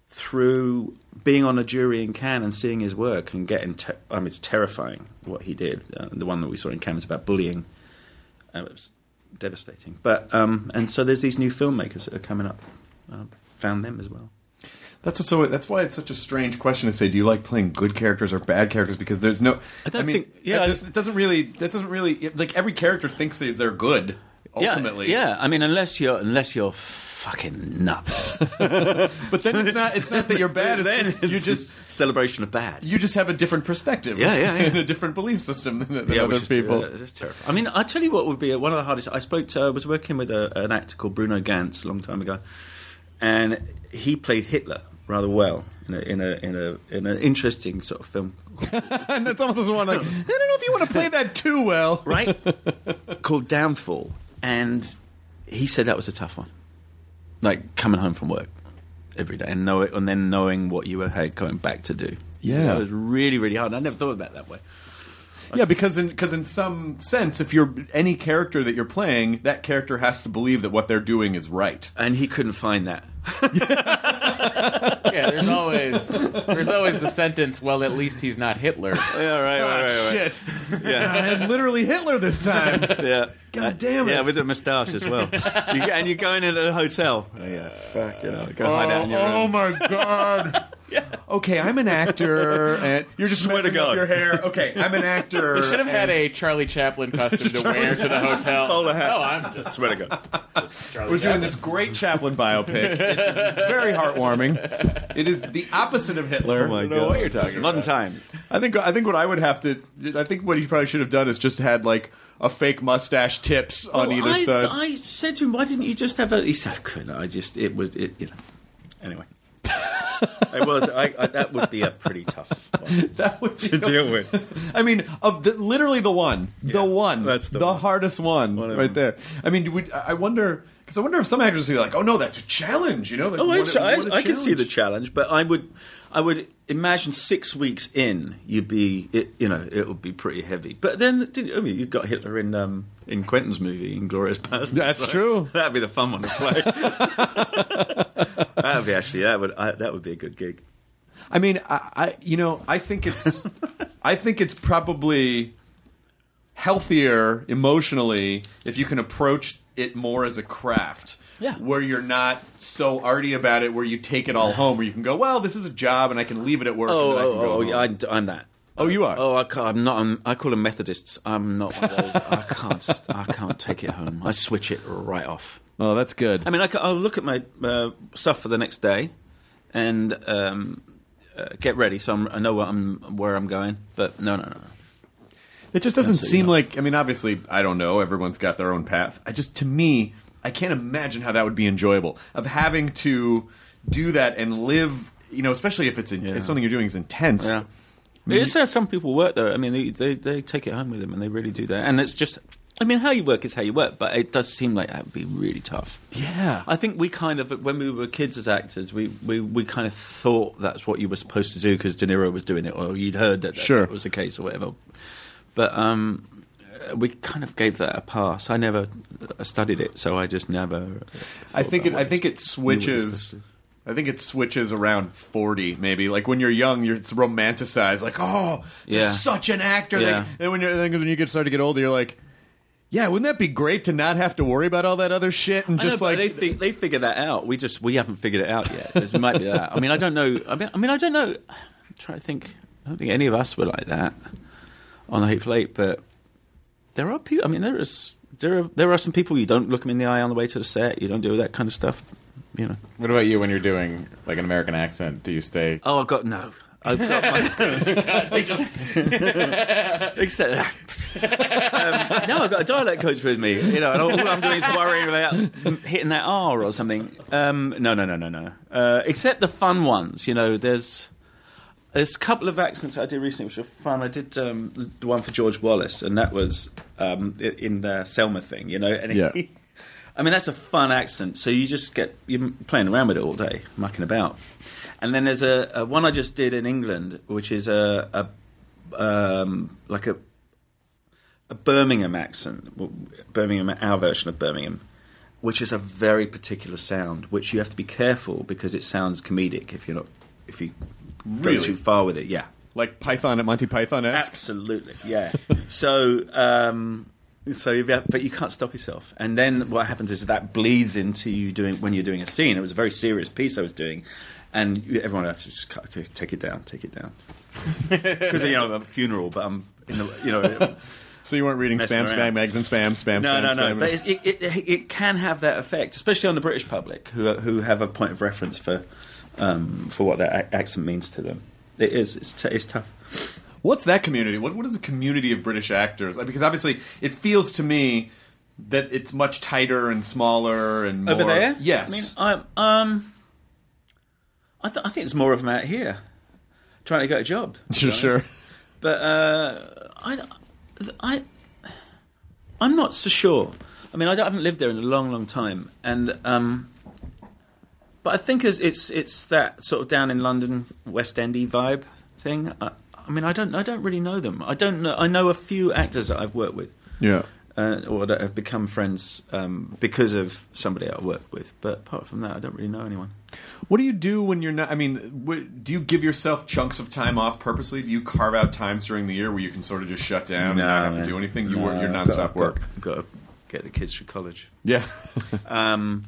through being on a jury in Cannes and seeing his work and getting. Te- I mean, it's terrifying what he did. Uh, the one that we saw in Cannes was about bullying. Uh, it was devastating. But um, and so there's these new filmmakers that are coming up. Uh, found them as well. That's what's So that's why it's such a strange question to say. Do you like playing good characters or bad characters? Because there's no. I don't mean, think- yeah, that I- does- it doesn't really. That doesn't really. Like every character thinks they- they're good. Ultimately, yeah, yeah. I mean, unless you're unless you're fucking nuts, *laughs* But then it's not. It's not that you're bad. *laughs* It's then just, it's you just celebration of bad. you just have a different perspective. Yeah, yeah, yeah. *laughs* and a different belief system than, than yeah, other which is, people. uh, it's terrifying. I mean, I tell you what would be one of the hardest. I spoke to, I was working with a, an actor called Bruno Ganz a long time ago, and he played Hitler rather well in a in a in a in an interesting sort of film, and that's almost the one like I don't know if you want to play that too well. right? called Downfall, and he said that was a tough one, like coming home from work every day and know it, and then knowing what you were going back to do. Yeah. so it was really really hard. I never thought of that that way. Yeah, because in because in some sense, if you're any character that you're playing, that character has to believe that what they're doing is right. And he couldn't find that. *laughs* Yeah, there's always there's always the sentence. Well, at least he's not Hitler. *laughs* Yeah, right, Ah, shit! Yeah. I had literally Hitler this time. *laughs* Yeah. God damn it. Yeah, with a moustache as well. you, and you're going into a hotel. Oh, yeah, fuck, you know, go hide out in your room. my god! Okay, I'm an actor, and you're just Swear to messing up God. your hair. Okay, I'm an actor. They should have had and a Charlie Chaplin costume to wear to the hotel. Bowler hat. No, I'm just, Swear to God. just Charlie We're doing Chaplin. this great Chaplin biopic. It's very heartwarming. It is the opposite of Hitler. Oh my I don't know God. what you're talking Modern about. times. I think I think what I would have to I think what he probably should have done is just had like a fake mustache tips oh, on Well, either I, side. I said to him, "Why didn't you just have a?" He said, "I couldn't. I just it was it, you know." Anyway, *laughs* it was. I, I, that would be a pretty tough one *laughs* that would to deal with. I mean, of the, literally the one, the one, that's the the, one. hardest one, One of right them. there. I mean, would, I wonder because I wonder if some actors are like, "Oh no, that's a challenge," you know? Like, Oh, what a- I, what a I, I can see the challenge. challenge, but I would, I would imagine six weeks in, you'd be, it, you know, it would be pretty heavy. But then, I mean, you've got Hitler in um, in Quentin's movie, Inglourious Basterds. That's right? true. *laughs* That'd be the fun one to play. *laughs* that would be actually that would I, that would be a good gig. I mean, I, I you know, I think it's, *laughs* I think it's probably healthier emotionally if you can approach it more as a craft. Yeah. Where you're not so arty about it, where you take it all home, where you can go, well, this is a job, and I can leave it at work. Oh, and then I can oh, go oh, home." yeah, I, I'm that. Oh, you are? Oh, I I'm not. I'm, I call them Methodists. I'm not one of those. I can't. I can't take it home. I switch it right off. Oh, that's good. I mean, I can, I'll look at my uh, stuff for the next day and um, uh, get ready, so I'm, I know where I'm where I'm going. But no, no, no. It just doesn't Absolutely seem not. like. I mean, obviously, I don't know. Everyone's got their own path. I just, to me, I can't imagine how that would be enjoyable of having to do that and live. You know, especially if it's, in, Yeah. if something you're doing is intense. Yeah. It's how some people work, though. I mean, they, they they take it home with them, and they really do that. And it's just, I mean, how you work is how you work, but it does seem like that would be really tough. Yeah. I think we kind of, when we were kids as actors, we, we, we kind of thought that's what you were supposed to do because De Niro was doing it, or you'd heard that that, Sure. was the case, or whatever. But um, we kind of gave that a pass. I never uh, studied it, so I just never. I think it. I think it switches. I think it switches around forty, maybe. Like when you're young, you're it's romanticized. Like, oh, they're Yeah. such an actor. Yeah. They- and when you're then when you get start to get older, you're like, yeah, wouldn't that be great to not have to worry about all that other shit and know, just but like they think they figure that out. We just we haven't figured it out yet. There might be that. I mean, I don't know. I mean, I mean, I don't know. I'm trying to think. I don't think any of us were like that on the Hateful Eight, but there are people. I mean, there is there are there are some people you don't look them in the eye on the way to the set. You don't do that kind of stuff. You know. What about you when you're doing like an American accent? Do you stay? Oh, I've got no. I've got my, *laughs* except, um, no, I've got a dialect coach with me. You know, and all I'm doing is worrying about hitting that R or something. Um, no, no, no, no, no. Uh, except the fun ones. You know, there's there's a couple of accents I did recently which were fun. I did um, the one for George Wallace, and that was um, in the Selma thing. You know, and Yeah. he, *laughs* I mean that's a fun accent. So you just get you're playing around with it all day, mucking about. And then there's a, a one I just did in England, which is a, a um, like a a Birmingham accent, Birmingham, our version of Birmingham, which is a very particular sound, which you have to be careful because it sounds comedic if you're not if you Really? go too far with it. Yeah, like Python at Monty Python absolutely. Yeah. *laughs* so. Um, so, you've but you can't stop yourself, and then what happens is that bleeds into you doing when you're doing a scene. It was a very serious piece I was doing, and everyone has to just cut, take, take it down, take it down, *laughs* because you know I'm a funeral, but I'm in the you know *laughs* So you weren't reading spam, around. spam, eggs and spam, spam, no, spam, no, no. spam. But it, it, it can have that effect, especially on the British public, who who have a point of reference for um, for what that accent means to them. It is. It's, t- it's tough. What's that community? What what is a community of British actors? Like, Because obviously, it feels to me that it's much tighter and smaller and more, Over there, Yes, I mean, I, um, I, th- I think it's more of them out here trying to get a job. *laughs* sure, sure. But uh, I, I, I'm not so sure. I mean, I, don't- I haven't lived there in a long, long time, and um, but I think it's, it's it's that sort of down in London West Endy vibe thing. I, I mean, I don't, I don't really know them. I don't know. I know a few actors that I've worked with, Yeah. uh, or that have become friends um, because of somebody I worked with. But apart from that, I don't really know anyone. What do you do when you're not? I mean, what, do you give yourself chunks of time off purposely? Do you carve out times during the year where you can sort of just shut down and not have to do anything? You No, work, got- nonstop I've work. Got, got to get the kids through college. Yeah. *laughs* Um,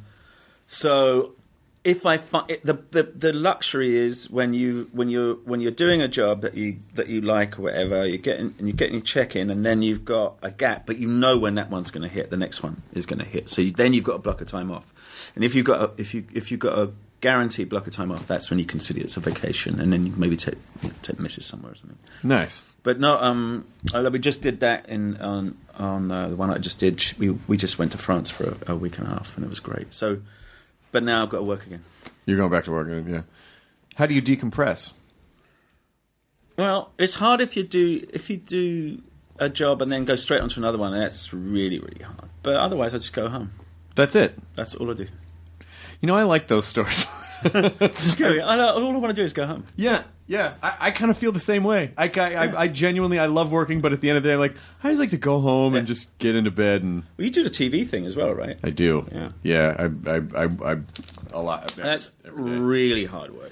so if I find the, the the luxury is when you when you're when you're doing a job that you that you like or whatever, you're getting and you're getting your check in, and then you've got a gap, but you know when that one's going to hit, the next one is going to hit. So you, then you've got a block of time off, and if you've got a, if you if you've got a guaranteed block of time off, that's when you consider it's a vacation, and then you maybe take take Mrs. somewhere or something. nice. But no, um, uh, we just did that in on on uh, the one I just did. We we just went to France for a, a week and a half, and it was great. So, but now I've got to work again. You're going back to work. Again, yeah. How do you decompress? Well, it's hard if you do if you do a job and then go straight onto another one. That's really really hard. But otherwise, I just go home. That's it. That's all I do. You know, I like those stories. *laughs* Just go. I, all I want to do is go home. yeah, yeah. I, I kind of feel the same way. I, I, I, I genuinely, I love working, but at the end of the day, like, I just like to go home and just get into bed and. Well, you do the TV thing as well, right? I do. Yeah. Yeah. I, I, I, I a lot. That's really hard work.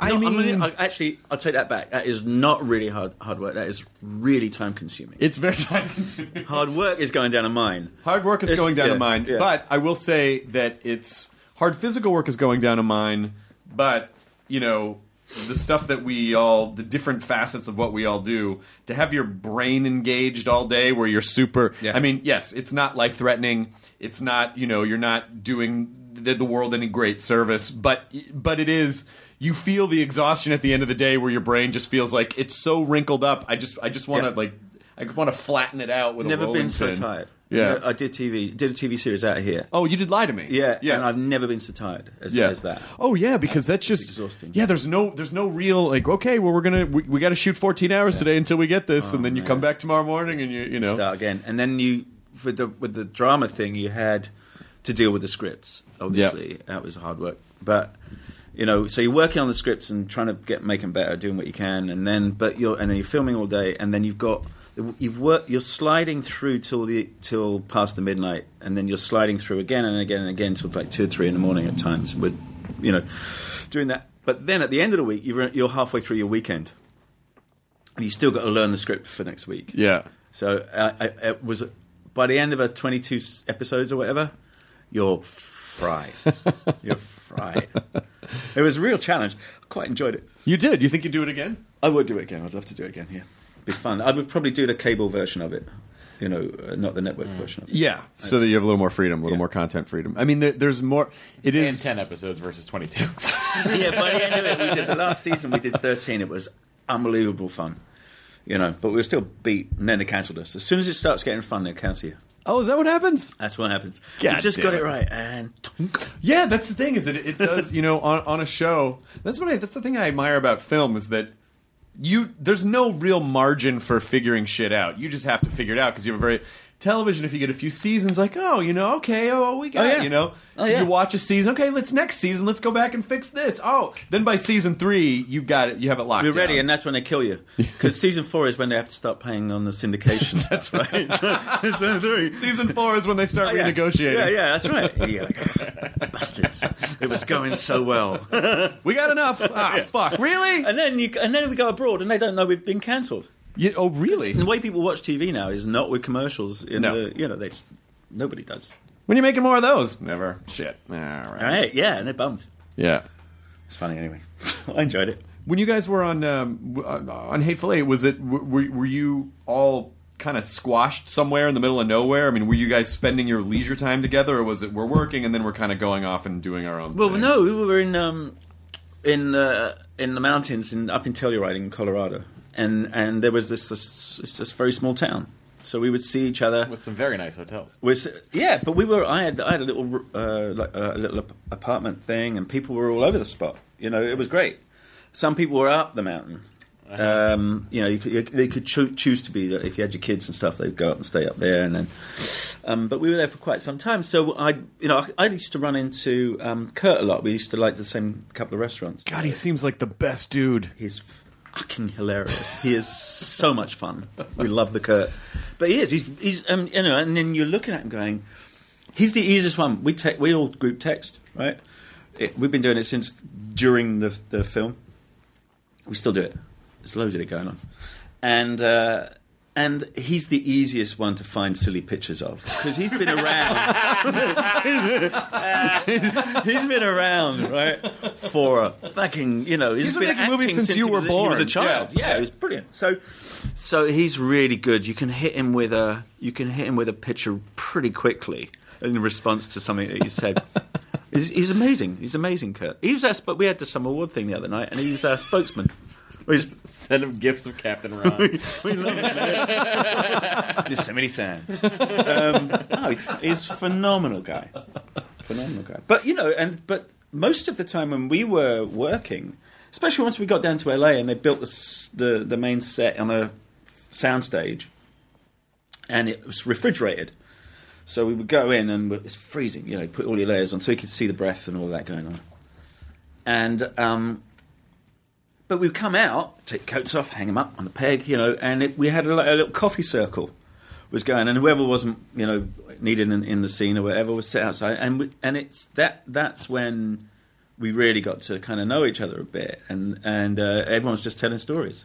I No, I'm mean- gonna- I- actually, I'll take that back. That is not really hard hard work. That is really time consuming. It's very *laughs* time consuming. Hard work is going down a mine. Hard work is It's- going down yeah, a mine, yeah. but I will say that it's hard physical work is going down a mine. But you know, the stuff that we all, the different facets of what we all do, to have your brain engaged all day, where you're super. Yeah. I mean, yes, it's not life threatening. It's not you know, you're not doing the, the world any great service, but but it is. You feel the exhaustion at the end of the day, where your brain just feels like it's so wrinkled up. I just, I just want to Yeah. like, I want to flatten it out with a Never rolling been so pin. tired. Yeah. You know, I did TV, did a TV series out here. Oh, you did lie to me. Yeah, yeah. and I've never been so tired as, yeah. as that. Oh yeah, because that's just exhausting. Yeah, there's no there's no real like okay, well we're gonna we, we got to shoot 14 hours today until we get this, oh, and then you come back tomorrow morning and you you know Start again, and then you with the with the drama thing, you had to deal with the scripts. Obviously, that was hard work, but. You know, so you're working on the scripts and trying to get make them better, doing what you can, and then but you're and then you're filming all day, and then you've got you've worked you're sliding through till the till past the midnight, and then you're sliding through again and again and again till like two or three in the morning at times with, you know, doing that. But then at the end of the week, you're you're halfway through your weekend, and you still got to learn the script for next week. yeah. So uh, I, it was by the end of a 22 episodes or whatever, you're fried. *laughs* you're fried. It was a real challenge. I quite enjoyed it. You did. You think you'd do it again? I would do it again. I'd love to do it again. Yeah, be fun. I would probably do the cable version of it. You know, uh, not the network version of it. Yeah. So that you have a little more freedom, a little Yeah. more content freedom. I mean, there, there's more. It And is. 10 episodes versus 22. *laughs* *laughs* yeah, by the end of it, we did the last season. We did 13. It was unbelievable fun. You know, but we were still beat, and then they cancelled us. As soon as it starts getting fun, they cancel you. Oh, is that what happens? That's what happens. God you just got it it. right, and Yeah, that's the thing. Is it, it does. You know, on on a show. That's what I. That's the thing I admire about film is that. You there's no real margin for figuring shit out. You just have to figure it out because you have a very television. If you get a few seasons, like oh, you know, okay, oh, we got, Oh, it, yeah. you know, Oh, yeah. you watch a season. Okay, let's next season. Let's go back and fix this. Oh, then by season three, you got it. You have it locked. You're ready, down. and that's when they kill you. Because *laughs* season four is when they have to start paying on the syndication. *laughs* that's right. *laughs* season three. season four is when they start Oh, yeah. renegotiating. Yeah, yeah, that's right. You're like, bastards. It was going so well. We got enough. Ah, fuck. Really? And then you, and then we go abroad, and they don't know we've been cancelled. You- oh, really? The way people watch TV now is not with commercials. In No. the, you know, they just, nobody does. When you making more of those? Never. Shit. All right. All right, yeah, and they're bummed. Yeah. It's funny anyway. *laughs* I enjoyed it. When you guys were on um, uh, on Hateful Eight, was it were, were you all kind of squashed somewhere in the middle of nowhere? I mean, were you guys spending your leisure time together, or was it we're working and then we're kind of going off and doing our own? Well, thing? no, we were in um, in uh, in the mountains in up in Telluride in Colorado, and and there was this this, this very small town, so we would see each other. With some very nice hotels. Was yeah, but we were. I had I had a little uh, like uh, a little apartment thing, and people were all over the spot. You know, it was great. Some people were up the mountain. Um, you know, you could, you, they could choo- choose to be if you had your kids and stuff. They'd go up and stay up there, and then. Um, but we were there for quite some time, so I, you know, I, I used to run into um, Kurt a lot. We used to like the same couple of restaurants. God, he seems like the best dude. He's fucking hilarious. He is so much fun. We love the Kurt, but he is. He's he's um, you know, and then you're looking at him going, he's the easiest one. We te- we all group text, right? It, we've been doing it since during the the film. We still do it. There's loads of it going on, and. Uh, and he's the easiest one to find silly pictures of because he's been around. *laughs* he's been around, right, for a fucking, you know, he's, He's been been making movies acting since you were a- He was a child. Yeah. Yeah, it was brilliant. So, so he's really good. You can hit him with a, you can hit him with a picture pretty quickly in response to something that he said. he's, he's amazing. He's amazing, Kurt. He was our, sp- we had the some award thing the other night, and he was our spokesman. He's *laughs* Send him gifts of Captain Ron. *laughs* Yosemite Sam. *laughs* Um, no, he's, he's a phenomenal guy. Phenomenal guy. But you know, and but most of the time when we were working, especially once we got down to LA and they built the the, the main set on a soundstage, and it was refrigerated. So we would go in and it's freezing. You know, put all your layers on so you could see the breath and all that going on. And um, but we'd come out, take coats off, hang them up on the peg, you know, and it, we had a, a little coffee circle was going, and whoever wasn't, you know, needed in, in the scene or whatever was set outside, and we, and it's that that's when we really got to kind of know each other a bit, and and uh, everyone's just telling stories.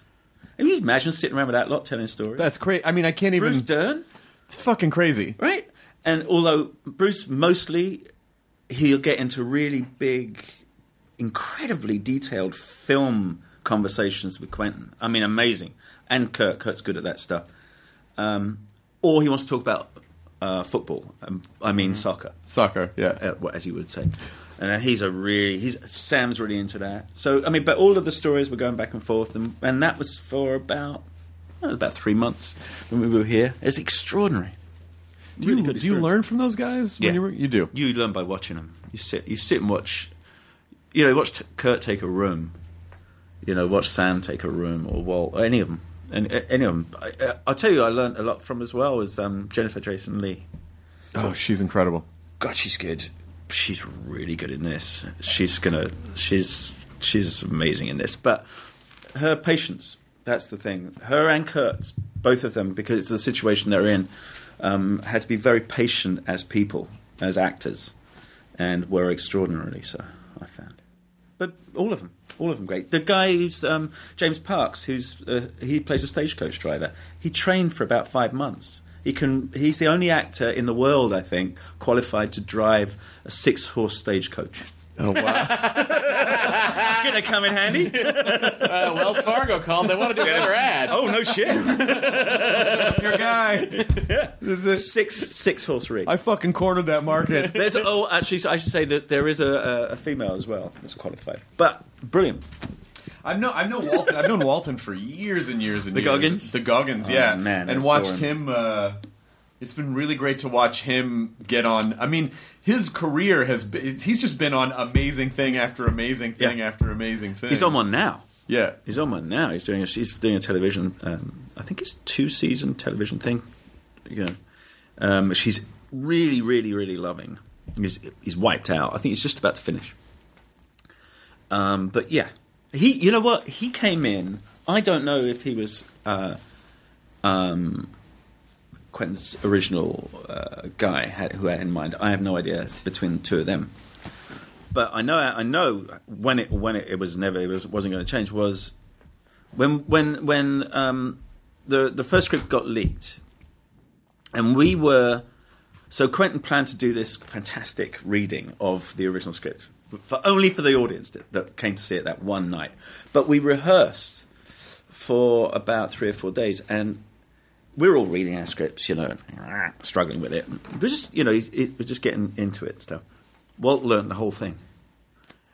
Can you imagine sitting around with that lot telling stories. That's crazy. I mean, I can't even. Bruce Dern, It's fucking crazy. right? And although Bruce mostly he'll get into really big, incredibly detailed film conversations with Quentin. I mean, amazing. And Kurt, Kurt's good at that stuff. Um, or he wants to talk about uh, football. Um, I mean, soccer Soccer, yeah. uh, well, as you would say. And he's a really he's Sam's really into that. So I mean, but all of the stories were going back and forth, and, and that was for about uh, about three months when we were here. It's extraordinary. Do you, Really do you learn from those guys when Yeah. you were? You do. You learn by watching them. You sit you sit and watch. You know, watch t- Kurt take a room. You know, watch Sam take a room, or Walt, or any of them. And any of them. I, uh, I'll tell you, I learned a lot from as well as um, Jennifer Jason Lee. Oh, she's incredible. God, she's good. She's really good in this. She's gonna. She's she's amazing in this. But her patience. That's the thing. Her and Kurtz, both of them, because it's the situation they're in, um, had to be very patient as people, as actors, and were extraordinarily so. I found. But all of them, all of them great. The guy who's um, James Parks, who's uh, he plays a stagecoach driver. He trained for about five months. He can. He's the only actor in the world, I think, qualified to drive a six-horse stagecoach. Oh wow. *laughs* It's going to come in handy. *laughs* Uh, Wells Fargo called. They want to do another ad. oh no shit! *laughs* Your guy. Is it- Six six-horse rig. I fucking cornered that market. There's oh, actually, so I should say that there is a, a, a female as well that's qualified. But brilliant. I've known I've known Walton. I've known Walton for years and years and The years. Goggins? The Goggins, Oh, yeah. man, I and adore watched him. him. Uh, it's been really great to watch him get on. I mean, his career has been. He's just been on amazing thing after amazing thing Yeah. after amazing thing. He's on one now. Yeah. He's on one now. He's doing a, he's doing a television. Um, I think it's two season television thing. Yeah, um, she's really, really, really loving. He's he's wiped out. I think he's just about to finish. Um, but yeah, he. You know what? He came in. I don't know if he was uh, um, Quentin's original uh, guy had, who had in mind. I have no idea. It's between the two of them but I know I know when it when it, it was never it was, wasn't going to change was when when when um, the the first script got leaked, and we were so Quentin planned to do this fantastic reading of the original script for only for the audience that, that came to see it that one night, but we rehearsed for about three or four days and. We're all reading our scripts, you know, struggling with it. We're just, you know, we're just getting into it and stuff. Walt learned the whole thing.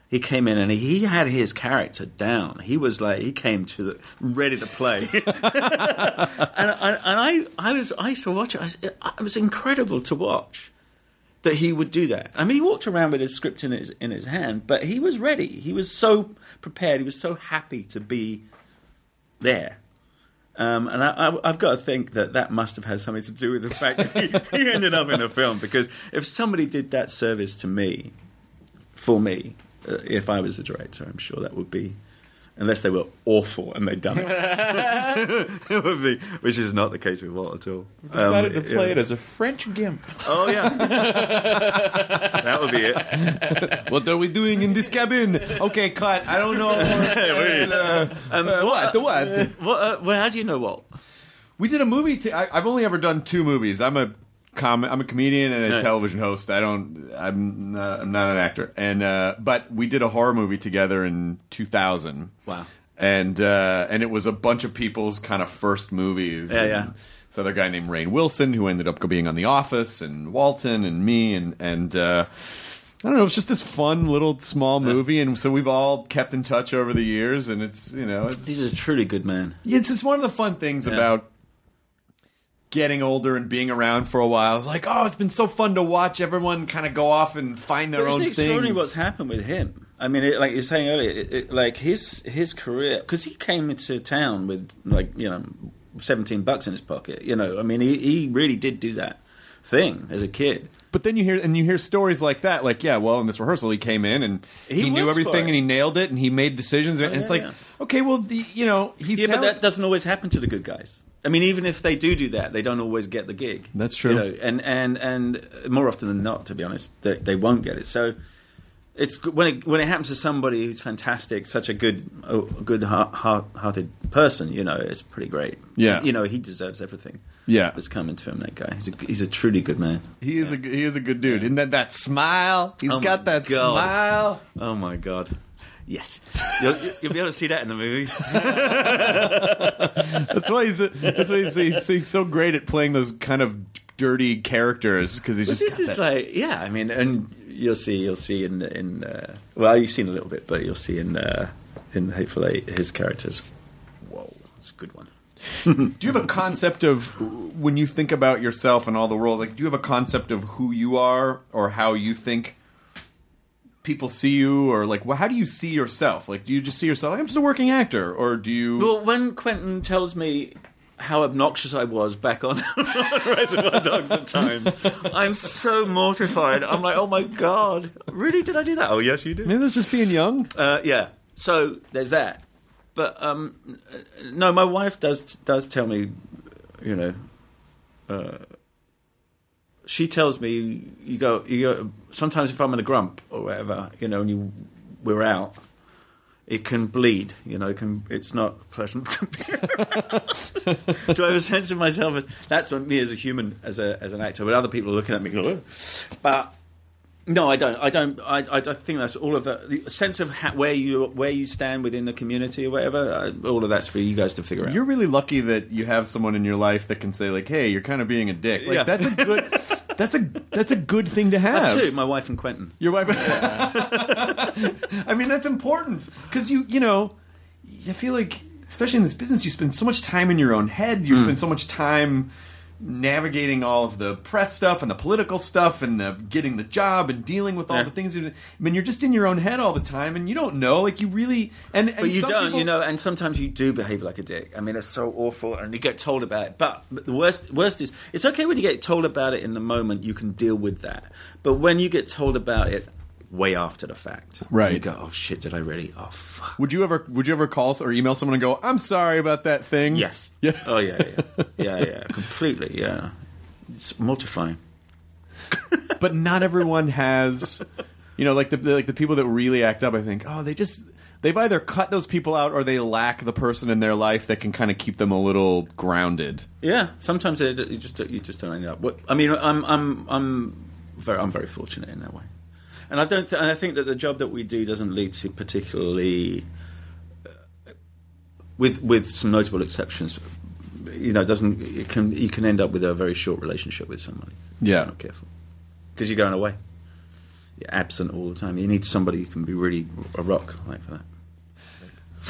He came in and he had his character down. He was like he came to the ready to play, *laughs* and, I, and I, I was I used to watch it. I was, it was incredible to watch that he would do that. I mean, he walked around with his script in his in his hand, but he was ready. He was so prepared. He was so happy to be there. Um, and I, I, I've got to think that that must have had something to do with the fact that he, *laughs* he ended up in a film. Because if somebody did that service to me, for me, uh, if I was a director, I'm sure that would be unless they were awful and they'd done it. *laughs* it would be, which is not the case with Walt at all. Decided Um, to play yeah. it as a French gimp. Oh yeah, *laughs* that would be it. what are we doing in this cabin? Okay, cut. I don't know. *laughs* Uh, Um, uh, what? The what? What? Uh, well, how do you know Walt? We did a movie. T- I, I've only ever done two movies. I'm a I'm a comedian and a television host. I don't. I'm not, I'm not an actor. And uh, but we did a horror movie together in 2000. Wow. And uh, and it was a bunch of people's kind of first movies. Yeah, And yeah. This other guy named Rainn Wilson who ended up being on The Office, and Walton, and me, and and. Uh, I don't know. It's just this fun little small movie, and so we've all kept in touch over the years. And it's you know, it's He's a truly good man. it's just one of the fun things Yeah. about getting older and being around for a while. It's like, oh, it's been so fun to watch everyone kind of go off and find their But own isn't things. what's happened with him? I mean, it, like you're saying earlier, it, it, like his his career because he came into town with like you know seventeen bucks in his pocket. You know, I mean, he he really did do that thing as a kid. But then you hear and you hear stories like that, like yeah, well, in this rehearsal, he came in and he, He knew everything and he nailed it and he made decisions, oh, and yeah, it's like, yeah. okay, well, the, you know, he's yeah, but that doesn't always happen to the good guys. I mean, even if they do do that, they don't always get the gig. That's true. You know, and and and more often than not, to be honest, they, they won't get it. So it's when it when it happens to somebody who's fantastic, such a good a good heart, heart, hearted person. You know, it's pretty great. Yeah. you know, he deserves everything. Yeah. that's coming to him. That guy, he's a, he's a truly good man. he is a he is a good dude, and that that smile, He's Oh got my that God. smile. Oh my god. Yes, you'll, you'll be able to see that in the movie. *laughs* That's why he's that's why he's, he's, he's so great at playing those kind of dirty characters because he's But just this is that- like, yeah, I mean, and you'll see, you'll see in in uh, well, you've seen a little bit, but you'll see in uh, in Hateful Eight his characters. Whoa, that's a good one. Do you have a concept of when you think about yourself and all the world? Like, do you have a concept of who you are or how you think people see you, or like, well, how do you see yourself? Like, do you just see yourself? Like, I'm just a working actor, or do you? Well, when Quentin tells me how obnoxious I was back on *laughs* Reservoir Dogs at times, I'm so mortified. I'm like, oh my god, really? Did I do that? Oh yes, you did. Maybe that's just being young. Uh, yeah. So there's that. But um, no, my wife does does tell me, you know, uh, she tells me you go you go. Sometimes if I'm in a grump or whatever, you know, and you we're out, it can bleed. You know, it can it's not pleasant to be. *laughs* Do I have a sense of myself as that's what me as a human, as a as an actor? But other people are looking at me, go, "Oh." but no, I don't. I don't. I, I, think that's all of that. The sense of ha- where you where you stand within the community or whatever. Uh, all of that's for you guys to figure out. You're really lucky that you have someone in your life that can say, like, "Hey, you're kind of being a dick." Like, Yeah. that's a good. *laughs* that's a that's a good thing to have. my wife and Quentin. Your wife. *laughs* I mean, that's important because you, you know, I feel like, especially in this business, you spend so much time in your own head. You hmm. spend so much time navigating all of the press stuff and the political stuff and the getting the job and dealing with all Yeah. the things. You, I mean, you're just in your own head all the time, and you don't know. Like you really, and, and But you don't, people- you know, and sometimes you do behave like a dick. I mean, it's so awful, and you get told about it. But, but the worst, worst is, it's okay when you get told about it in the moment. You can deal with that. But when you get told about it way after the fact, Right. You go, oh shit, did I really? Oh fuck. Would you ever? Would you ever call or email someone and go, "I'm sorry about that thing"? Yes. Yeah. Oh yeah, yeah, yeah, yeah. *laughs* Completely. Yeah. It's mortifying. *laughs* but not everyone has you know like the like the people that really act up i think oh they just they've either cut those people out or they lack the person in their life that can kind of keep them a little grounded Yeah, sometimes it, you just you just don't end up. I mean, I'm I'm I'm very I'm very fortunate in that way, and I don't. Th- I think that the job that we do doesn't lead to particularly, uh, with with some notable exceptions, you know, doesn't it can you can end up with a very short relationship with somebody. Yeah. not careful because you're going away. You're absent all the time. You need somebody who can be really a rock like for that.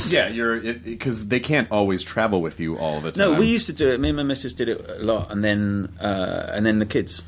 yeah you're because they can't always travel with you all the time No, we used to do it. Me and my missus did it a lot, and then uh, and then the kids,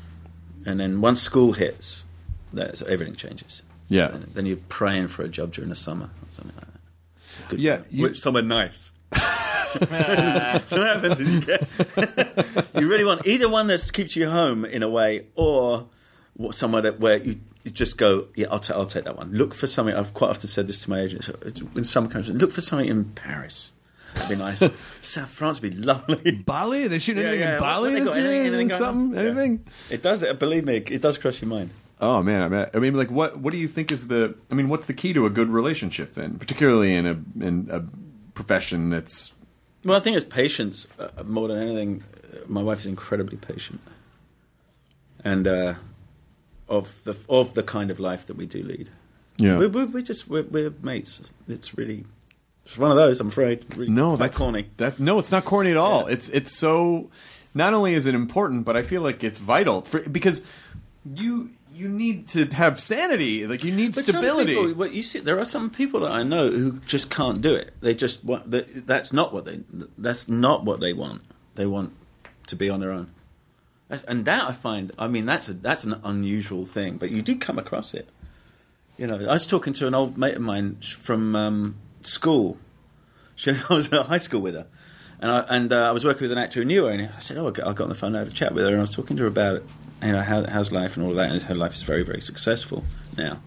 and then once school hits, that's everything changes. So Yeah. then, then you're praying for a job during the summer or something like that. Good. Yeah, you- Which- somewhere nice. *laughs* *laughs* so what happens is you get *laughs* you really want either one that keeps you home in a way, or what, somewhere that, where you, you just go, yeah, I'll, ta- I'll take that one. Look for something. I've quite often said this to my agents in some countries. Look for something in Paris. That'd be nice. South France would be lovely. Bali? Are they shooting Yeah, anything yeah. in Bali What- what this year? Anything- anything Anything, something? Yeah. Anything? It does. Believe me, it does cross your mind. Oh man, I mean, I mean, like, what what do you think is the? I mean, what's the key to a good relationship then, particularly in a in a profession that's Well, I think it's patience uh, more than anything. Uh, My wife is incredibly patient, and uh, of the of the kind of life that we do lead. Yeah. we're, we're, we're just we're, we're mates. It's really it's one of those. I'm afraid. Really no, that's corny. That no, it's not corny at all. It's it's so. Not only is it important, but I feel like it's vital for because you you need to have sanity. Like you need But some stability. people- what you see, there are some people that I know who just can't do it. They just want. That's not what they. That's not what they want. They want to be on their own. That's, and that I find. I mean, that's a, that's an unusual thing, but you do come across it. You know, I was talking to an old mate of mine from um, school. She, *laughs* I was at high school with her, and I, and uh, I was working with an actor who knew her, and I said, "Oh, I got I got on the phone, I had a chat with her, and I was talking to her about you know how, how's life and all of that, and her life is very very successful now.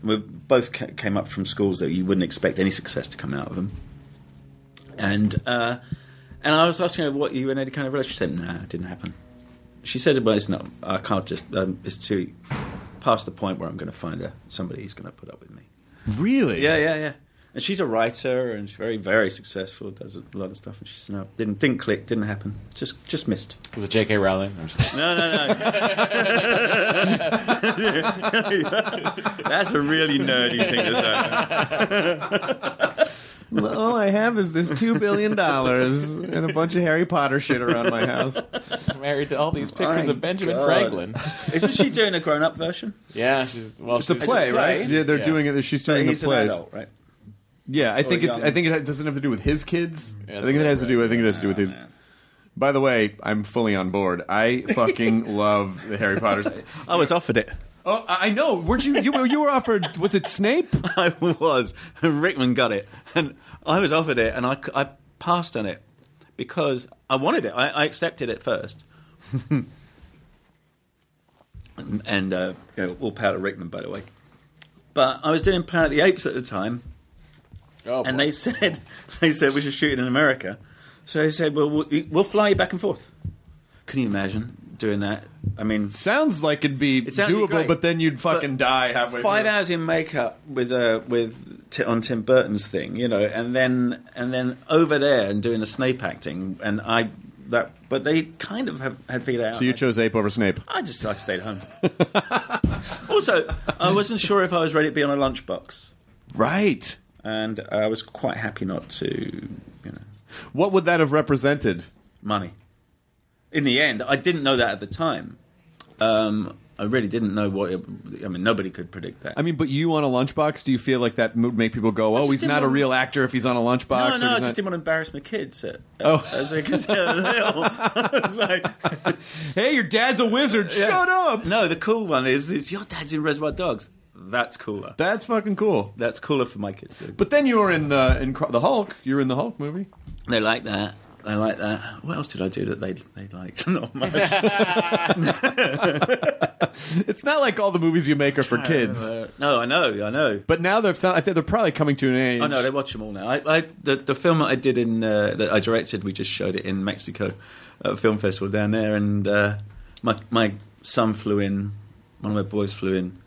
And we both ca- came up from schools that you wouldn't expect any success to come out of them, and uh, and I was asking her what you and any kind of relationship. She said, "Nah, it didn't happen." She said, "Well, it's not. I can't just. Um, it's too past the point where I'm going to find a, somebody who's going to put up with me." really? Yeah, yeah, yeah. And she's a writer and she's very, very successful. Does a lot of stuff. And she said, "No, didn't didn't click, didn't happen. Just just missed." Was it J.K. Rowling? I'm No, no, no. *laughs* That's a really nerdy thing to say. *laughs* All I have is this two billion dollars and a bunch of Harry Potter shit around my house. married to all these pictures My of Benjamin God. Franklin. Isn't she doing a grown-up version? Yeah, she's well. It's a she's- play, play? right? Yeah, they're Yeah. doing it. She's But doing the he's plays. adult, right? Yeah, I think it's. young. I think it doesn't have to do with his kids. Yeah, I think it that's has to do. I think it has to do with his. man. By the way, I'm fully on board. I fucking *laughs* love the Harry Potters. I was offered it. Oh, I I know. Weren't you? You were, you were offered. Was it Snape? *laughs* I was. Rickman got it, and I was offered it, and I, I passed on it because I wanted it. I, I accepted it first. and *laughs* and, uh, you know, all power to Rickman, by the way. But I was doing Planet of the Apes at the time, Oh, and boy. they said *laughs* they said we should shoot it in America. So they said, well, we'll, we'll fly you back and forth. Can you imagine doing that? I mean, Sounds like it'd be sounds doable, great. but then you'd fucking But die halfway. five through. hours in makeup with uh, with t- on Tim Burton's thing, you know, and then and then over there and doing the Snape acting, and I that, but they kind of have, had figured it out. So you chose Ape over Snape. I just I stayed home. *laughs* also, I wasn't sure if I was ready to be on a lunchbox, Right. And I was quite happy not to, you know, What would that have represented? money. In the end, I didn't know that at the time. Um, I really didn't know what. It, I mean, nobody could predict that. I mean, but you on a lunchbox, do you feel like that would make people go, "Oh, he's not a real actor if he's on a lunchbox"? No, no, I just not- didn't want to embarrass my kids. At, Oh. as they could say, I was like, Hey, your dad's a wizard. Shut up. no, the cool one is, is your dad's in Reservoir Dogs. That's cooler. That's fucking cool. That's cooler for my kids. But then you were in the in Cro- the Hulk. You were in the Hulk movie. They like that. They like that. What else did I do that they they liked? *laughs* Not much. *laughs* It's not like all the movies you make are for kids. no, I know, I know. But now they're I think they're probably coming to an age. I know they watch them all now. I, I the, the film that I did in uh, that I directed, we just showed it in Mexico at a film festival down there, and uh, my my son flew in, one of my boys flew in,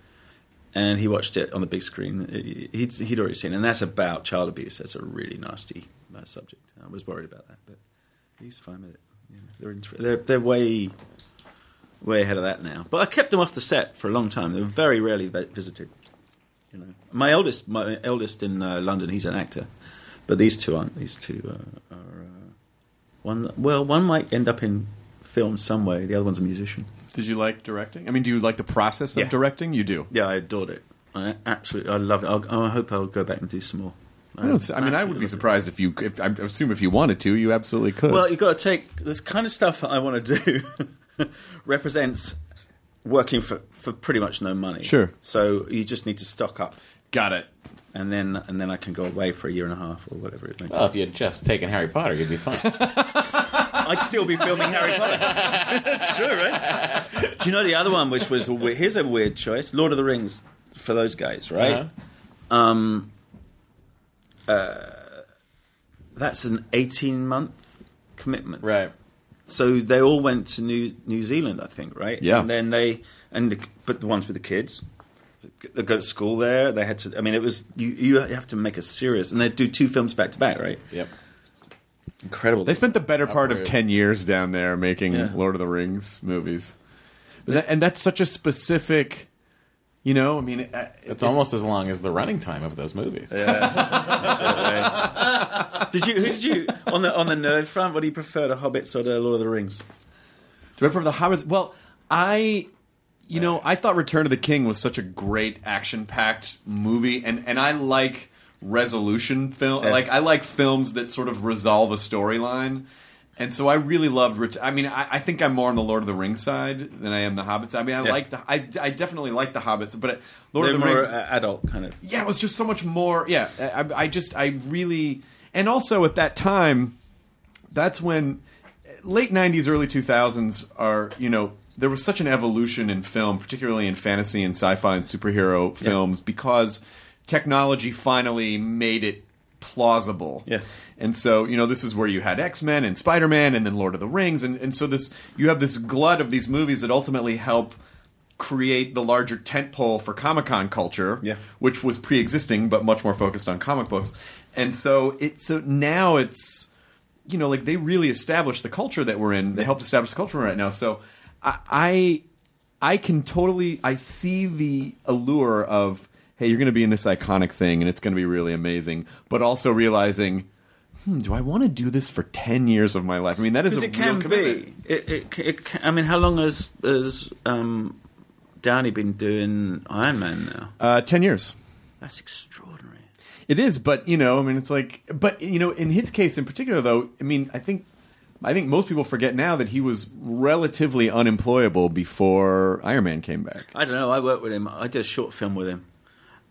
and he watched it on the big screen. He- He'd, he'd already seen, it, and that's about child abuse. That's a really nasty uh, subject. I was worried about that, but he's fine with it. They're, they're they're way way ahead of that now. But I kept them off the set for a long time. They were very rarely visited. You know, my eldest, my eldest in uh, London, he's an actor, but these two aren't. These two uh, are uh, one. Well, one might end up in film some way. The other one's a musician. Did you like directing? I mean, do you like the process of Yeah. directing? You do. Yeah, I adored it. I absolutely, I love it. I'll, I hope I'll go back and do some more. I, don't, I mean, I would be surprised if you. If, I assume if you wanted to, you absolutely could. Well, you've got to take this kind of stuff that I want to do *laughs* represents working for, for pretty much no money. Sure. So you just need to stock up. Got it. And then and then I can go away for a year and a half or whatever it may Well, if you'd just taken Harry Potter, you'd be fine. *laughs* I'd still be filming Harry Potter. *laughs* That's true, right? Do you know the other one, which was here's a weird choice: Lord of the Rings for those guys, right? Uh-huh. Um, uh, that's an eighteen-month commitment, right. So they all went to New New Zealand, I think, right? Yeah. And then they and the, but the ones with the kids, go to school there. They had to. I mean, it was you. You have to make a serious, and they do two films back to back, right? Yep. Incredible. They spent the better part of 10 years down there making Yeah. Lord of the Rings movies. But that- and that's such a specific, you know, I mean, uh, It's, almost as long as the running time of those movies. Yeah. *laughs* did you? Who did you on the on the nerd front? What do you prefer, the Hobbits or the Lord of the Rings? Do I prefer the Hobbits? Well, I, you know, I thought Return of the King was such a great action-packed movie, and and I like resolution film. Yeah. Like I like films that sort of resolve a storyline. And so I really loved. Ret- I mean, I, I think I'm more on the Lord of the Rings side than I am the Hobbits. I mean, I Yeah. like the. I, I definitely like the Hobbits, but Lord They're of the more Rings. uh, adult kind of. yeah, it was just so much more. Yeah, I, I just, I really, and also at that time, that's when late '90s, early 2000s are. You know, there was such an evolution in film, particularly in fantasy and sci-fi and superhero films, because technology finally made it plausible. Yeah. And so, you know, this is where you had X Men and Spider Man and then Lord of the Rings. And, and so, this you have this glut of these movies that ultimately help create the larger tentpole for Comic Con culture, Yeah. which was pre existing but much more focused on comic books. And so, it, so now it's, you know, like they really established the culture that we're in. They helped establish the culture right now. So, I, I, I can totally, I see the allure of, hey, you're going to be in this iconic thing and it's going to be really amazing, but also realizing, hmm, do I want to do this for 10 years of my life? I mean, that is a it can commitment. be. It, it, it I mean, how long has has um, Downey been doing Iron Man now? Uh, 10 years. That's extraordinary. It is, but you know, I mean, it's like, but you know, in his case in particular, though, I mean, I think, I think most people forget now that he was relatively unemployable before Iron Man came back. I don't know. I worked with him. I did a short film with him.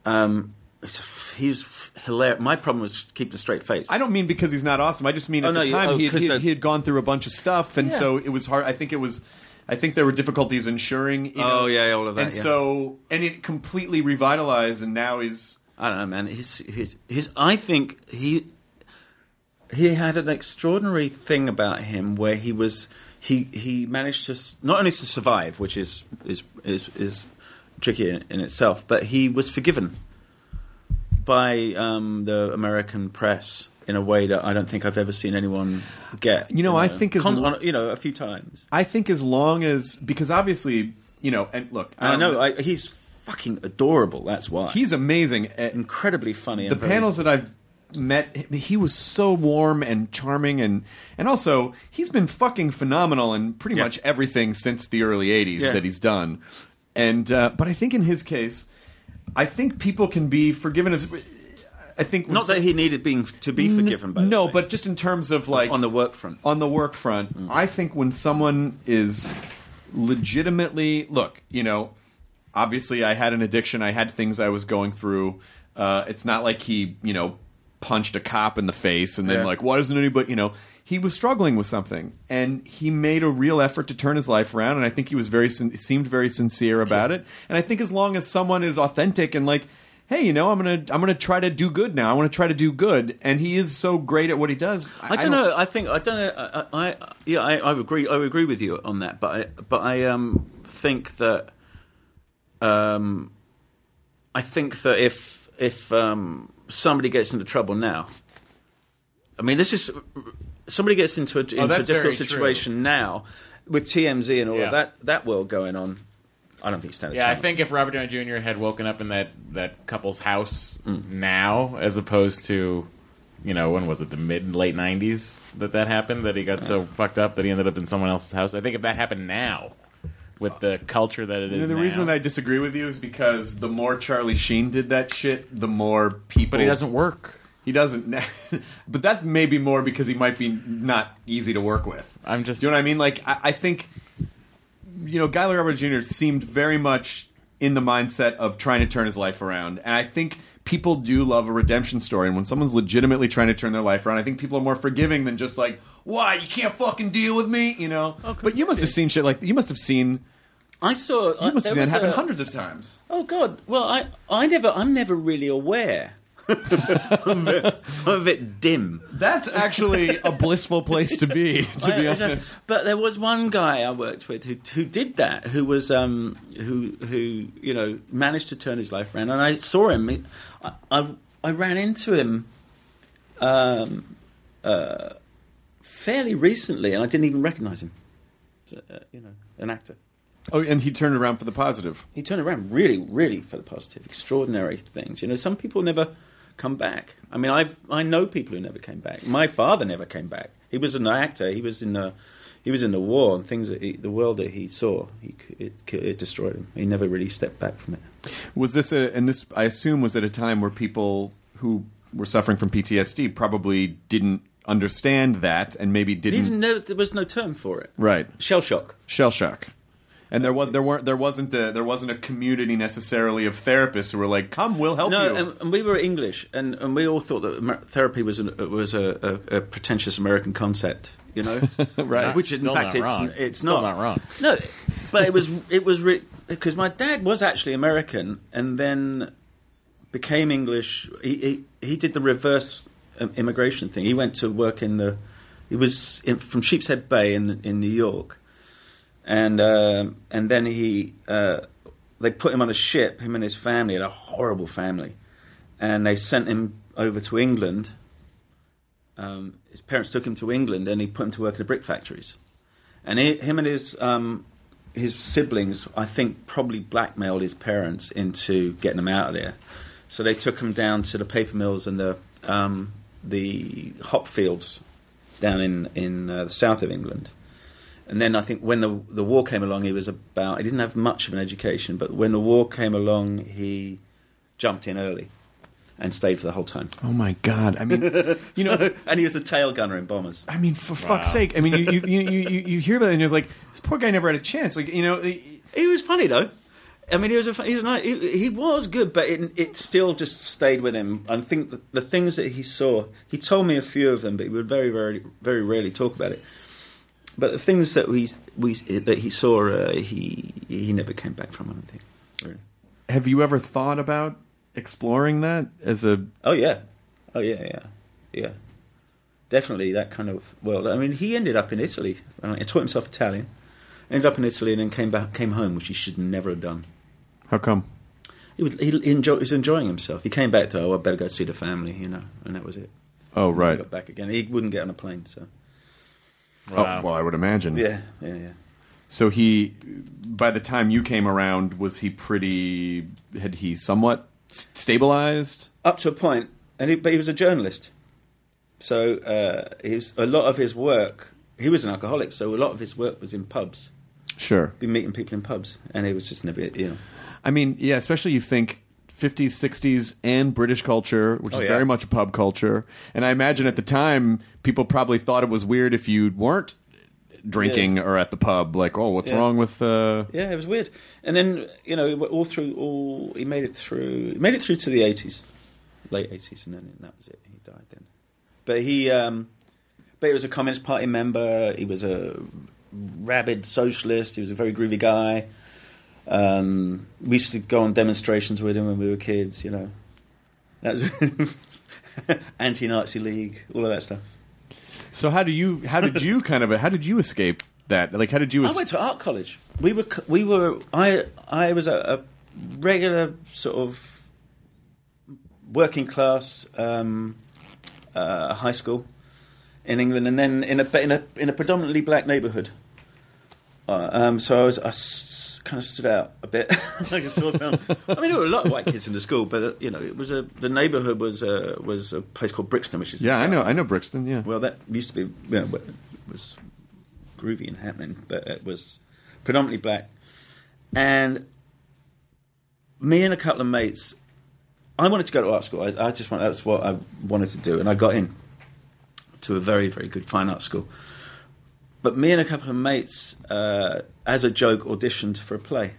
Um, it's a f- he hilarious. My problem was keeping a straight face. I don't mean because he's not awesome. I just mean Oh, at no, the you- time oh, he, had, he, had, he had gone through a bunch of stuff, and Yeah. so it was hard. I think it was. I think there were difficulties insuring. You know, Oh, yeah, all of that, And yeah. so, and it completely revitalized, and now he's. I don't know, man. His, his, his. I think he he had an extraordinary thing about him where he was he he managed to not only to survive, which is is is, is tricky in, in itself, but he was forgiven by um, the American press in a way that I don't think I've ever seen anyone get. You know, I think as con- on- you know a few times. I think as long as because obviously you know, and look, I don't know I, he's fucking adorable. That's why he's amazing. Uh, incredibly funny. the panels that I've met, he was so warm and charming, and and also he's been fucking phenomenal in pretty Yeah. much everything since the early '80s Yeah. that he's done. And uh, but I think in his case, I think people can be forgiven. Of, I think not that he needed being to be forgiven, by no, but just in terms of like on the work front. on the work front, Mm. I think when someone is legitimately look, you know, obviously I had an addiction, I had things I was going through. Uh, it's not like he, you know, punched a cop in the face and then Yeah. like, why doesn't anybody, you know, he was struggling with something and he made a real effort to turn his life around and I think he was very seemed very sincere about it. And I think as long as someone is authentic and like Hey, you know, I'm gonna I'm gonna try to do good now. I want to try to do good, and he is so great at what he does. I don't know. I think I don't know. I, I, I yeah, I, I agree. I agree with you on that. But I, but I um think that um I think that if if um somebody gets into trouble now, I mean, this is somebody gets into a, into a Oh, that's difficult very true. situation now with TMZ and all Yeah. of that that world going on. I don't think it's a Yeah, I think if Robert Downey Jr. had woken up in that, that couple's house Mm. now, as opposed to, you know, when was it, the mid late '90s that that happened, that he got so fucked up that he ended up in someone else's house. I think if that happened now, with the culture that it is. Know, the now, reason that I disagree with you is because the more Charlie Sheen did that shit, the more people. but he doesn't work. He doesn't. *laughs* but that may be more because he might be not easy to work with. I'm just, Do you know what I mean? Like, I, I think, you know, Guy Robert Jr. seemed very much in the mindset of trying to turn his life around, and I think people do love a redemption story, and when someone's legitimately trying to turn their life around, I think people are more forgiving than just like, "Why you can't fucking deal with me?" You know. but you must have seen shit like you must have seen. I saw. You must have seen it happen a- hundreds of times. Oh God! Well, I, I never, I'm never really aware. I'm, a bit, I'm a bit dim. That's actually a blissful place to be. *laughs* To be I- I- honest. But there was one guy I worked with who who did that, who was um who who you know managed to turn his life around, and I saw him. I, I ran into him, um, uh, fairly recently, and I didn't even recognise him. So, uh, you know, an actor. Oh, and he turned around for the positive. He turned around really, really for the positive, extraordinary things. You know, some people never come back. I mean, I've I know people who never came back. My father never came back. He was an actor. He was in the he was in the war and things that he, the world that he saw. He it, it destroyed him. He never really stepped back from it. Was this a and this I assume was at a time where people who were suffering from PTSD probably didn't understand that and maybe didn't, didn't know there was no term for it. right Shell shock. shell shock. And there was there weren't there wasn't a, there wasn't a community necessarily of therapists who were like, "Come, we'll help No, you." and, and we were English, and, and we all thought that therapy was an, was a, a, a pretentious American concept, you know, *laughs* Right. Which in fact not it's wrong. it's Still not. not wrong. No, but it was it was because my dad was actually American, and then became English. He he, he did the reverse um, immigration thing. He went to work in the. He was in, from Sheepshead Bay in in New York, and um, and then he uh, they put him on a ship. Him and his family had a horrible family, and they sent him over to England. Um, his parents took him to England, and he put him to work in the brick factories. And he, him and his um, his siblings, I think, probably blackmailed his parents into getting him out of there. So they took him down to the paper mills and the um, the hop fields down in in uh, the south of England. And then I think when the the war came along, he was about he didn't have much of an education, but when the war came along, he jumped in early and stayed for the whole time. oh my god! I mean, *laughs* you know, *laughs* and he was a tail gunner in bombers. I mean, for fuck's sake! I mean, you you, you, you, you hear about it and you're like, this poor guy never had a chance. Like, you know, he- He was funny though. I mean, he was a, he was nice, he, he was good, but it, it still just stayed with him. I think the, the things that he saw, he told me a few of them, but he would very, very, very rarely talk about it. But the things that we we that he saw, uh, he he never came back from. I don't think. Really. have you ever thought about exploring that as a? Oh yeah, oh yeah, yeah, yeah. Definitely that kind of world. I mean, he ended up in Italy. Uh, He taught himself Italian. Ended up in Italy and then came back, came home, which he should never have done. How come? He was, he, enjoy, he was enjoying himself. He came back to, oh, I better go see the family, you know, and that was it. Oh, right He right. got back again. He wouldn't get on a plane, so. Wow. Oh, well, I would imagine. Yeah, yeah, yeah. So he, by the time you came around, was he pretty? Had he somewhat s- stabilized? Up to a point, and he, but he was a journalist. So uh, he was, a lot of his work, he was an alcoholic, so a lot of his work was in pubs. Sure. Be meeting people in pubs, and it was just never, you know. I mean, yeah, especially you think 50s, 60s, and British culture, which Oh, is yeah. very much a pub culture. And I imagine at the time, people probably thought it was weird if you weren't drinking Yeah. or at the pub. Like, oh, what's Yeah. wrong with. Uh... Yeah, it was weird. And then you know, all through, all he made it through. He made it through to the eighties, late eighties, and then that was it. He died then. But he, um, but he was a Communist Party member. He was a rabid socialist. He was a very groovy guy. Um, we used to go on demonstrations with him when we were kids. You know, that was *laughs* anti-Nazi league, all of that stuff. So how do you? How did you kind of? How did you escape that? Like, how did you? I went to art college. We were we were I I was a, a regular sort of working class um, uh, high school in England, and then in a in a in a predominantly black neighbourhood. Uh, um, so I was I kind of stood out a bit. *laughs* like a sore thumb. I mean, there were a lot of white kids in the school, but uh, you know, it was a the neighbourhood was a, was a place called Brixton, which is yeah, I know. I know Brixton. Yeah. well, that used to be you know, was groovy and happening, but it was predominantly black. And me and a couple of mates, I wanted to go to art school. I, I just want that's what I wanted to do, and I got in to a very very good fine art school. But me and a couple of mates, uh, as a joke, auditioned for a play.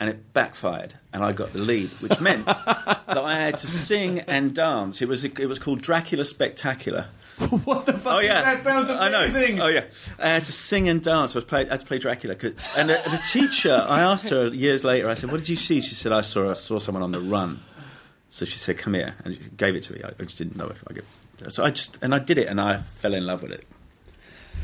and it backfired, and I got the lead, which meant *laughs* that I had to sing and dance. It was it was called Dracula Spectacular. *laughs* what the fuck? Oh yeah, That sounds I know. amazing. Oh yeah, I had to sing and dance. I was play, I had to play Dracula. and the, the teacher. I asked her years later. I said, "What did you see?" She said, "I saw I saw someone on the run." So she said, "Come here," and she gave it to me. I, I just didn't know if I could. So I just and I did it, and I fell in love with it.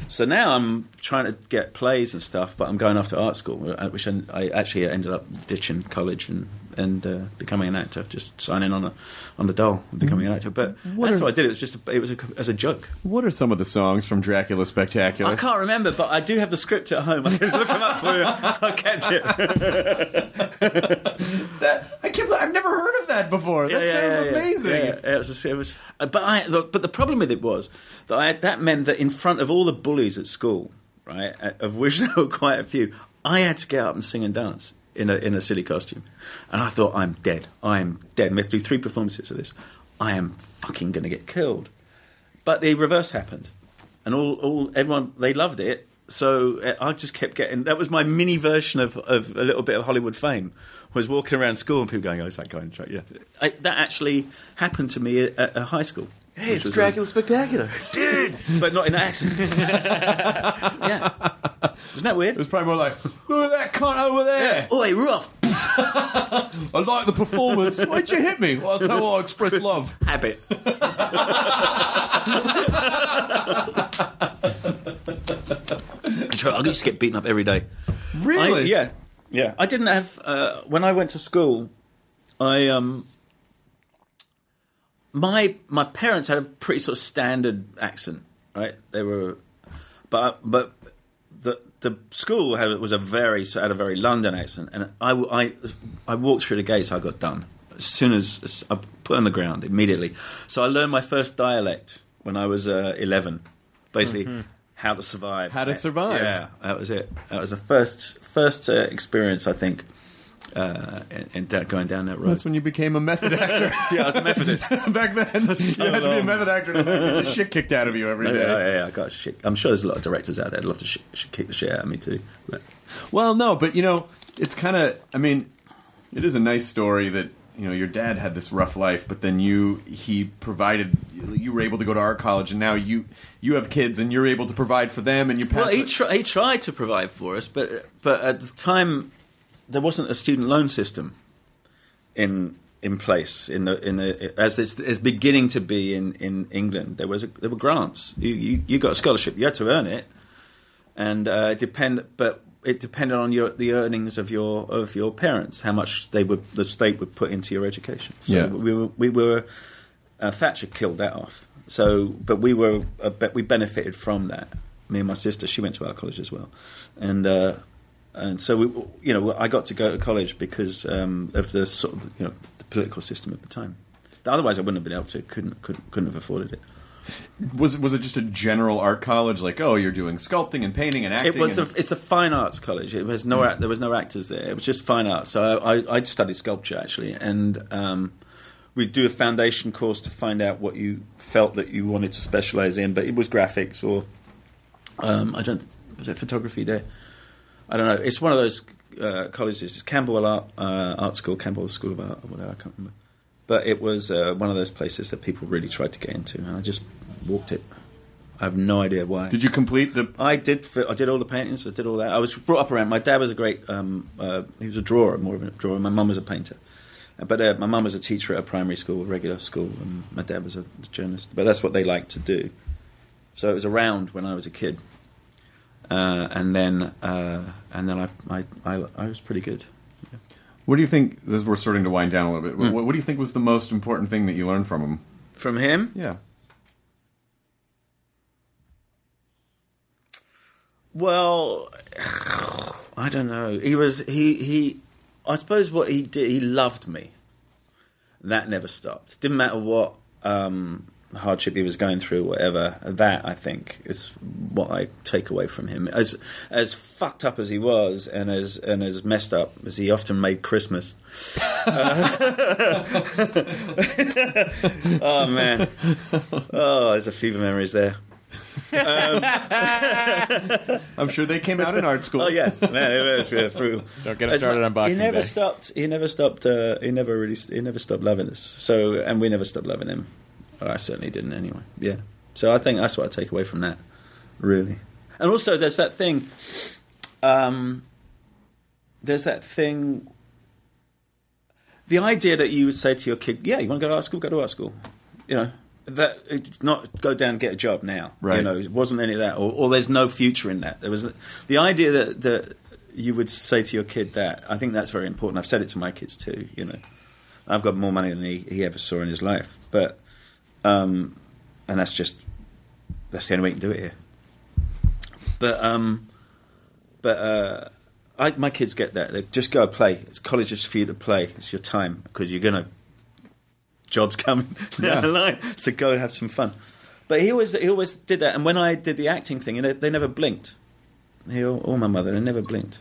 So now I'm trying to get plays and stuff, but I'm going off to art school, uh, which I, I actually ended up ditching college and and uh, becoming an actor, just signing on a on the dole and becoming an actor. But What that's are- what I did. It was just a, it was a, as a joke. What are some of the songs from Dracula Spectacular? I can't remember, but I do have the script at home. *laughs* I can look them up for you. I kept it. That I can't. believe- I've never heard of that before. That sounds amazing. Yeah, yeah, it was, it was, but I, look, but the problem with it was that I, that meant that in front of all the bullies at school, right, uh, of which *laughs* there were quite a few, I had to get up and sing and dance in a in a silly costume, and I thought I'm dead. I'm dead. We have to do three performances of this. I am fucking going to get killed. But the reverse happened, and all, all everyone they loved it. So uh, I just kept getting. That was my mini version of, of a little bit of Hollywood fame. Was walking around school and people going, "Oh, is that guy in track?" Yeah, I, that actually happened to me at, at high school. Hey, it's was Dracula Spectacular. dude, but not in that accent. *laughs* yeah, isn't that weird? It was probably more like, look at that cunt over there. Oh, Oi, rough *laughs* I like the performance. Why'd you hit me? Well, that's how I express love. habit. *laughs* I used to get beaten up every day. Really? I, yeah, yeah. I didn't have uh, when I went to school. I um, my my parents had a pretty sort of standard accent, right? They were, but but the the school had was a very had a very London accent, and I I I walked through the gates. I got done as soon as, I put on the ground immediately. So I learned my first dialect when I was uh, eleven, basically. How to survive? Mm-hmm. How to survive. Yeah, that was it. That was the first first uh, experience I think uh, in da- going down that road. That's when you became a method actor. *laughs* yeah, I was a Methodist. *laughs* Back then, *laughs* so you had to be a long. method actor to get the shit kicked out of you every Yeah, day. yeah, yeah, I got shit. I'm sure there's a lot of directors out there that'd love to sh- sh- kick the shit out of me too. But Well, no, but you know, it's kind of. I mean, it is a nice story that you know your dad had this rough life, but then you he provided. You were able to go to art college, and now you you have kids, and you're able to provide for them, and you pass. well, he, it- tr- he tried to provide for us, but but at the time there wasn't a student loan system in in place in the in the as it's, it's beginning to be in, in England. There was a, there were grants. You, you you got a scholarship. You had to earn it, and uh, it depend but it depended on your the earnings of your of your parents how much they would the state would put into your education. So Yeah. we were we were uh, Thatcher killed that off. So but we were uh, we benefited from that. Me and my sister, she went to our college as well, and. And so we, you know, I got to go to college because um, of the sort of, you know, the political system at the time. Otherwise, I wouldn't have been able to. Couldn't couldn't, couldn't have afforded it. was was it just a general art college? Like, oh, you're doing sculpting and painting and acting. It was a, it's a fine arts college. It was no act, there was no actors there. It was just fine arts. So I, I, I studied sculpture actually, and um, we do a foundation course to find out what you felt that you wanted to specialize in. But it was graphics or um, I don't was it photography there. I don't know. It's one of those uh, colleges. It's Camberwell Art uh, Art School, Camberwell School of Art, or whatever. I can't remember. But it was uh, one of those places that people really tried to get into, and I just walked it. I have no idea why. Did you complete the? I did. I did all the paintings. I did all that. I was brought up around. My dad was a great. Um, uh, he was a drawer, more of a drawer. My mum was a painter. But uh, my mum was a teacher at a primary school, a regular school, and my dad was a journalist. But that's what they liked to do. So it was around when I was a kid, uh, and then uh, and then I, I I I was pretty good. What do you think? As we're starting to wind down a little bit, Hmm. what, what do you think was the most important thing that you learned from him? From him, Yeah. Well, I don't know. He was he he. I suppose what he did, he loved me. That never stopped. Didn't matter what um, hardship he was going through, whatever. That I think is what I take away from him. As as fucked up as he was, and as and as messed up as he often made Christmas. Uh, *laughs* oh man! Oh, there's a few memories there. *laughs* I'm sure they came out in art school. Oh yeah, man, it was really frugal. Don't get us started mu- on Boxing He never Day. stopped. He never stopped. Uh, he never really. He never stopped loving us. So, and we never stopped loving him. I certainly didn't anyway. Yeah. So I think that's what I take away from that, really. And also, there's that thing. Um, there's that thing. The idea that you would say to your kid, "Yeah, you want to go to art school? Go to art school." You know that it's not go down and get a job now. Right. You know, it wasn't any of that, or, or there's no future in that. There was the idea that that you would say to your kid that. I think that's very important. I've said it to my kids too. You know, I've got more money than he, he ever saw in his life, but um, and that's just that's the only way you can do it here. But um, but uh, I, my kids get that. They just go play. It's college is for you to play. It's your time because you're gonna jobs *laughs* coming down the line. So go have some fun. But he always he always did that. And when I did the acting thing, they, they never blinked. He or my mother, they never blinked.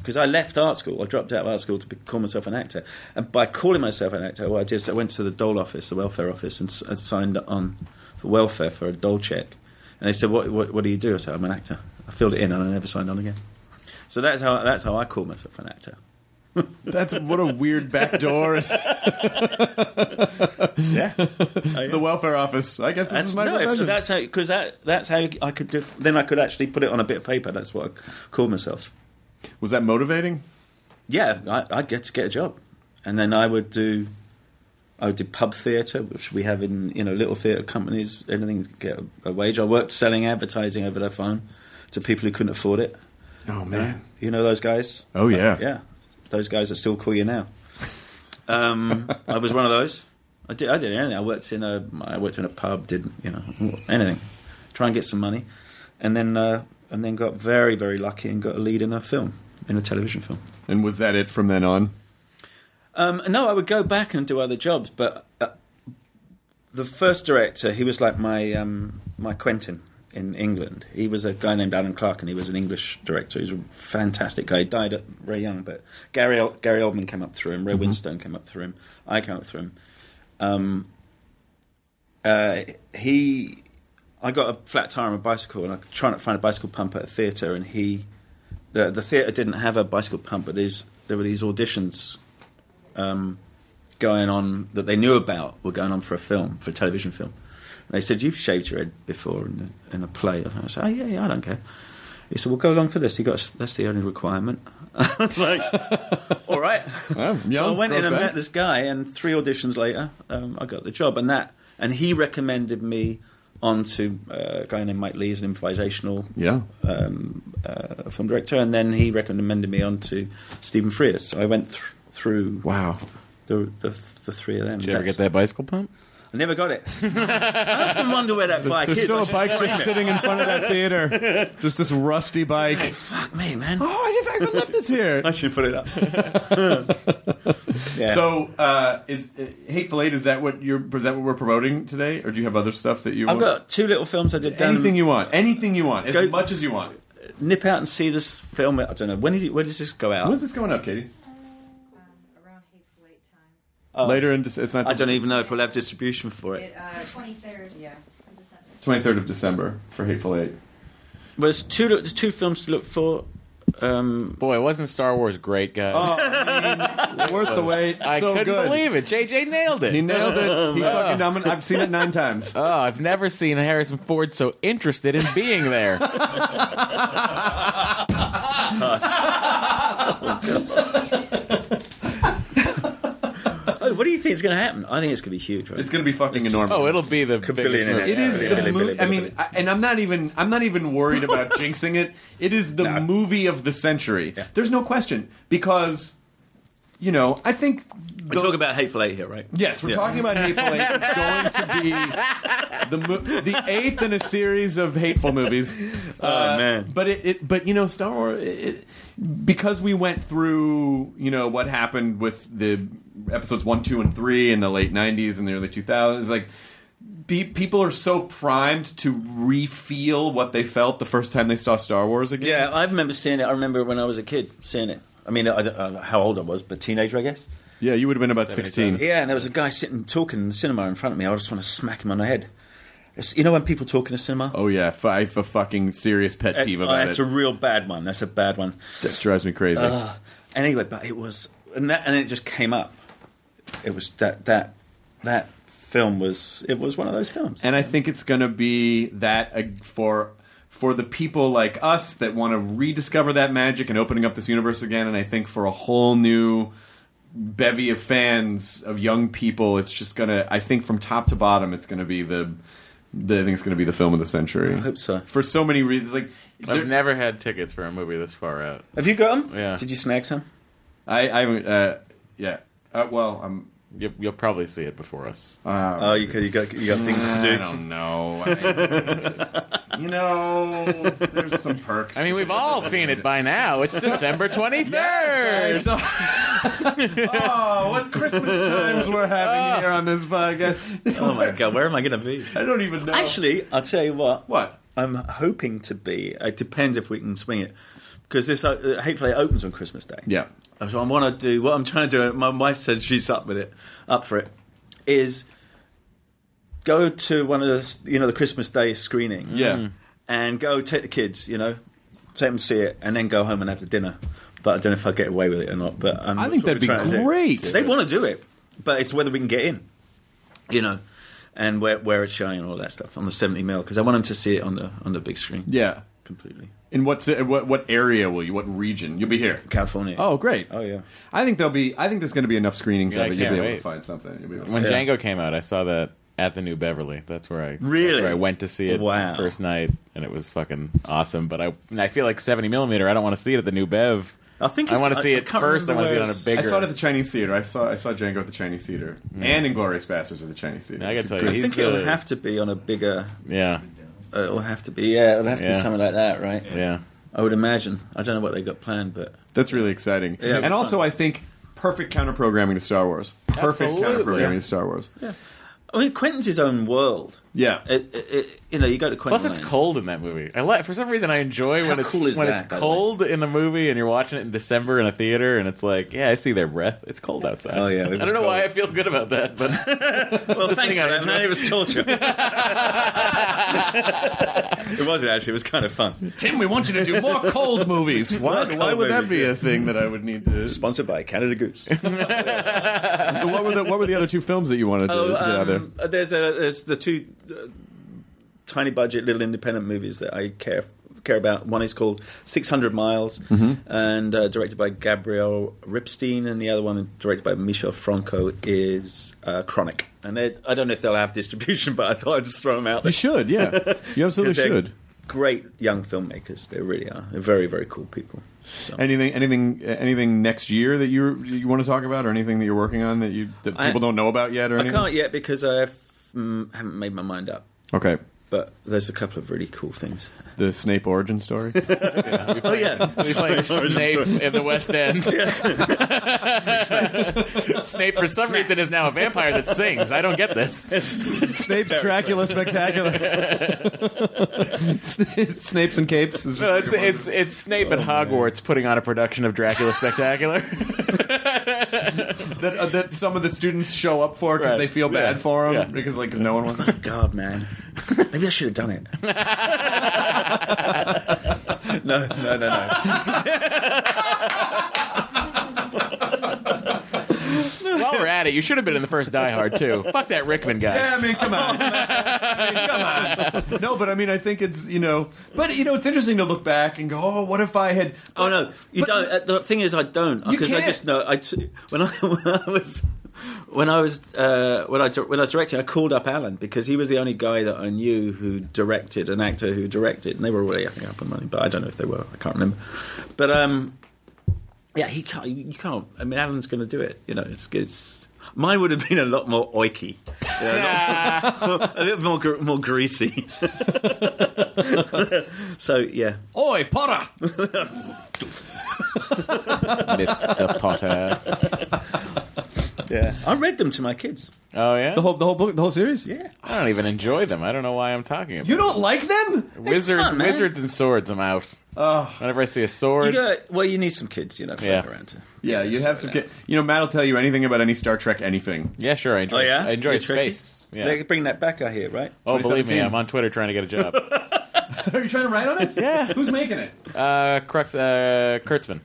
Because I left art school, I dropped out of art school to call myself an actor. And by calling myself an actor, what I did is I went to the dole office, the welfare office, and, and signed on for welfare for a dole check. And they said, what, what, what do you do? I said, I'm an actor. I filled it in and I never signed on again. So that's how, that's how I call myself an actor. *laughs* That's what a weird back door. *laughs* *laughs* Oh, yeah. the welfare office. I guess this That's, is my no, profession. that's how because that, that's how I could def- then I could actually put it on a bit of paper. That's what I called myself. Was that motivating? Yeah, I, I'd get to get a job, and then I would do. I would do pub theatre, which we have in you know little theatre companies. Anything to get a, a wage. I worked selling advertising over the phone to people who couldn't afford it. Oh man. You know those guys? Oh yeah. Yeah, those guys that still call you now. Um, *laughs* I was one of those. I did. I did anything. I worked in a. I worked in a pub. Did you know anything? Try and get some money, and then uh, and then got very very lucky and got a lead in a film, in a television film. And was that it from then on? Um, no, I would go back and do other jobs, but uh, the first director, he was like my um, my Quentin in England. He was a guy named Alan Clarke, and he was an English director. He was a fantastic guy. He died at very young, but Gary Gary Oldman came up through him. Ray Winstone came up through him. I came up through him. Um, uh, he, I got a flat tire on a bicycle, and I was trying to find a bicycle pump at a theatre, and he, the the theatre didn't have a bicycle pump, but there's, there were these auditions um, going on that they knew about were going on for a film, for a television film. And they said, "You've shaved your head before in a, in a play." And I said, "Oh yeah, yeah, I don't care." He said, "Well, go along for this." He got that's the only requirement. *laughs* like, *laughs* all right. So I went in and met this guy, and three auditions later, um, I got the job. And that, and he recommended me onto uh, a guy named Mike Leigh, as an improvisational Yeah. um, uh, film director, and then he recommended me on to Stephen Frears. So I went th- through Wow. the, the the three of them. Did you ever That's- get that bicycle pump? I never got it. *laughs* I often wonder where that bike There's is. still I a should bike find just it. sitting in front of that theater. Just this rusty bike. *laughs* Fuck me, man. Oh, I never even left this here. I should put it up. *laughs* yeah. So, uh, is uh, Hateful Eight? Is that what you're? Is that what we're promoting today, or do you have other stuff that you? Want? I've want? got two little films I did. down- anything you want. Anything you want. As Go- much as you want. nip out and see this film. I don't know when is it. When does this go out? When's this going up, Katie? Around hateful eight time. Later in. Dec- It's not. I don't even know if we'll have distribution for it. It, uh, 23rd, yeah, December. Twenty third of December for Hateful Eight. Well, there's two. There's two films to look for. Um, Boy, wasn't Star Wars great, guys? *laughs* Worth the wait. I so couldn't good. believe it. JJ nailed it. He nailed it. *laughs* He fucking. I'm, I've seen it nine times. *laughs* Oh, I've never seen Harrison Ford so interested in being there. oh, what do you think is going to happen? I think it's going to be huge. Right? It's going to be fucking It's just- enormous. Oh, it'll be the biggest billion in movie. It is Yeah, the Billy, movie. I mean, I, and I'm not even. I'm not even worried about *laughs* jinxing it. It is the No. movie of the century. Yeah. There's no question because, you know, I think. We're talking about Hateful Eight here, right? Yes, we're Yeah. talking about Hateful Eight. It's going to be the the eighth in a series of hateful movies. *laughs* Oh uh, man. But it, it but you know, Star Wars, it, it- because we went through, you know, what happened with the episodes one, two, and three in the late '90s and the early 2000s, like. Be, people are so primed to re-feel what they felt the first time they saw Star Wars again. Yeah, I remember seeing it. I remember when I was a kid seeing it. I mean, I don't know how old I was, but teenager, I guess. yeah, you would have been about 16. Yeah, and there was a guy sitting talking in the cinema in front of me. I just want to smack him on the head. It's- You know when people talk in a cinema? Oh yeah, f- I have a fucking serious pet Uh, peeve oh, about that's it. a real bad one. That's a bad one. that drives me crazy. Uh, anyway, but it was, and that, and then it just came up. It was that that that film was it was one of those films. and I think it's going to be that uh, for for the people like us that want to rediscover that magic and opening up this universe again. And I think for a whole new bevy of fans of young people, it's just gonna. I think from top to bottom, it's going to be the. the I think it's going to be the film of the century. I hope so. For so many reasons, like I've never had tickets for a movie this far out. Have you got them? Yeah. Did you snag some? I, I haven't. Uh, yeah. Uh, well, I'm. You, you'll probably see it before us. Uh, Oh, you got you got you got things to do. I don't know. I- *laughs* you know, there's some perks. I mean, we've all seen it by now. It's December *laughs* 23rd. *laughs* oh, what Christmas times we're having here on this podcast. Oh my god, where am I going to be? I don't even know. Actually, I'll tell you what. What? I'm hoping to be. It depends if we can swing it, because this uh, Hateful Eight opens on Christmas Day. Yeah. So I want to do what I'm trying to do. My wife said she's up with it, up for it. Is go to one of the you know the Christmas Day screening. Yeah. and go take the kids. You know, take them to see it, and then go home and have the dinner. But I don't know if I'll get away with it or not. But um, I think what that'd be we're trying to do. great. They want to do it, but it's whether we can get in. You know, and where where it's showing and all that stuff on the 70 mil because I want them to see it on the on the big screen. Yeah. Completely. In what ci- what what area will you? What region? You'll be here. California. Oh, great. Oh yeah. I think there'll be. I think there's going to be enough screenings Yeah, I of it. You'll can't be able wait. to find something. You'll be able to- When Yeah. Django came out, I saw that at the New Beverly. That's where I Really? where I went to see it Wow. first night, and it was fucking awesome. But I and I feel like 70 millimeter. I don't want to see it at the New Bev. I think I it's- want to I- see I it can't first. I remember want to see it where on a it's- bigger. I saw it at the Chinese theater. I saw I saw Django at the Chinese theater mm. and Inglourious Basterds at the Chinese theater. I gotta a tell you, good- I think He's it'll the- have to be on a bigger. yeah, Uh, it'll have to be. Yeah, it'll have to be Yeah. something like that, right? yeah. I would imagine. I don't know what they got planned, but That's really exciting. Yeah, and also, I think perfect counter programming to Star Wars. Perfect Absolutely. counter programming to Star Wars. I mean, Quentin's his own world. Yeah. It, it, it, you know, you go to Quentin. Plus, it's Lane. cold in that movie. I like for some reason I enjoy when How it's cool when that, it's by the way? cold in a movie and you're watching it in December in a theater and it's like, yeah, I see their breath. It's cold outside. Oh, yeah, *laughs* I don't know why I feel good about that, but *laughs* Well, thanks thing for I that, man. enjoy. It was torture. *laughs* it wasn't actually. It was kind of fun. Tim, we want you to do more cold movies. Why, More why cold would that be yeah. a thing that I would need to? So, Sponsored by Canada Goose. So what were the what were the other two films that you wanted to, Oh, to get out there? um, there's a there's the two tiny budget little independent movies that I care care about. One is called 600 Miles, Mm-hmm. and uh, directed by Gabriel Ripstein, and the other one directed by Michel Franco is uh, Chronic. And I don't know if they'll have distribution, *laughs* but I thought I'd just throw them out. You should, yeah. *laughs* You absolutely should. Great young filmmakers, they really are. They're very very cool people. So. Anything, anything, anything next year that you you want to talk about, or anything that you're working on that you that I- people don't know about yet, or I can't yet because I mm, haven't made my mind up. Okay, But there's a couple of really cool things. the Snape origin story. *laughs* Oh yeah, we playing Snape in the West End. *laughs* Snape, for some reason, is now a vampire that sings. I don't get this. Snape's Dracula Spectacular. *laughs* Snapes and capes. Is No, it's, it's it's Snape at Hogwarts putting on a production of Dracula Spectacular. that, uh, that some of the students show up for because Right. they feel bad Yeah. for him Yeah. because like no one wants. God, man. *laughs* Maybe I should have done it. *laughs* no, no, no, no. *laughs* While we're at it, you should have been in the first Die Hard too. Fuck that Rickman guy. Yeah, I mean, come on. I mean, come on. No, but I mean, I think it's you know, but you know, it's interesting to look back and go, oh, what if I had? Oh no, you But- don't. Uh, the thing is, I don't because I just know. I t- when I *laughs* when I was when I was uh, when I when I was directing, I called up Alan because he was the only guy that I knew who directed an actor who directed, and they were already I think up and running, but I don't know if they were. I can't remember. But um, yeah, he can't. You can't. I mean, Alan's going to do it. You know, it's. it's Mine would have been a lot more oiky, You know, a, lot more, *laughs* a little more gr- more greasy. *laughs* so yeah, Oi, Potter! *laughs* Mr. Potter. Yeah, I read them to my kids. Oh yeah. The whole the whole book, the whole series. Yeah, I don't even enjoy them. I don't know why I'm talking about. You don't like them? Wizards, fun, man. wizards and swords. I'm out. Whenever I see a You sword, got well. You need some kids, you know, floating Yeah. around. To, Yeah, you have some. Yeah. Kid, you know, Matt will tell you anything about any Star Trek, anything. yeah, sure. I enjoy. Oh yeah, I enjoy You're Trekkie? space. Yeah. They bring that back out here, right? oh, believe me, 2017. I'm on Twitter trying to get a job. *laughs* Are you trying to write on it? Yeah. Who's making it? uh, Crux, uh, Kurtzman.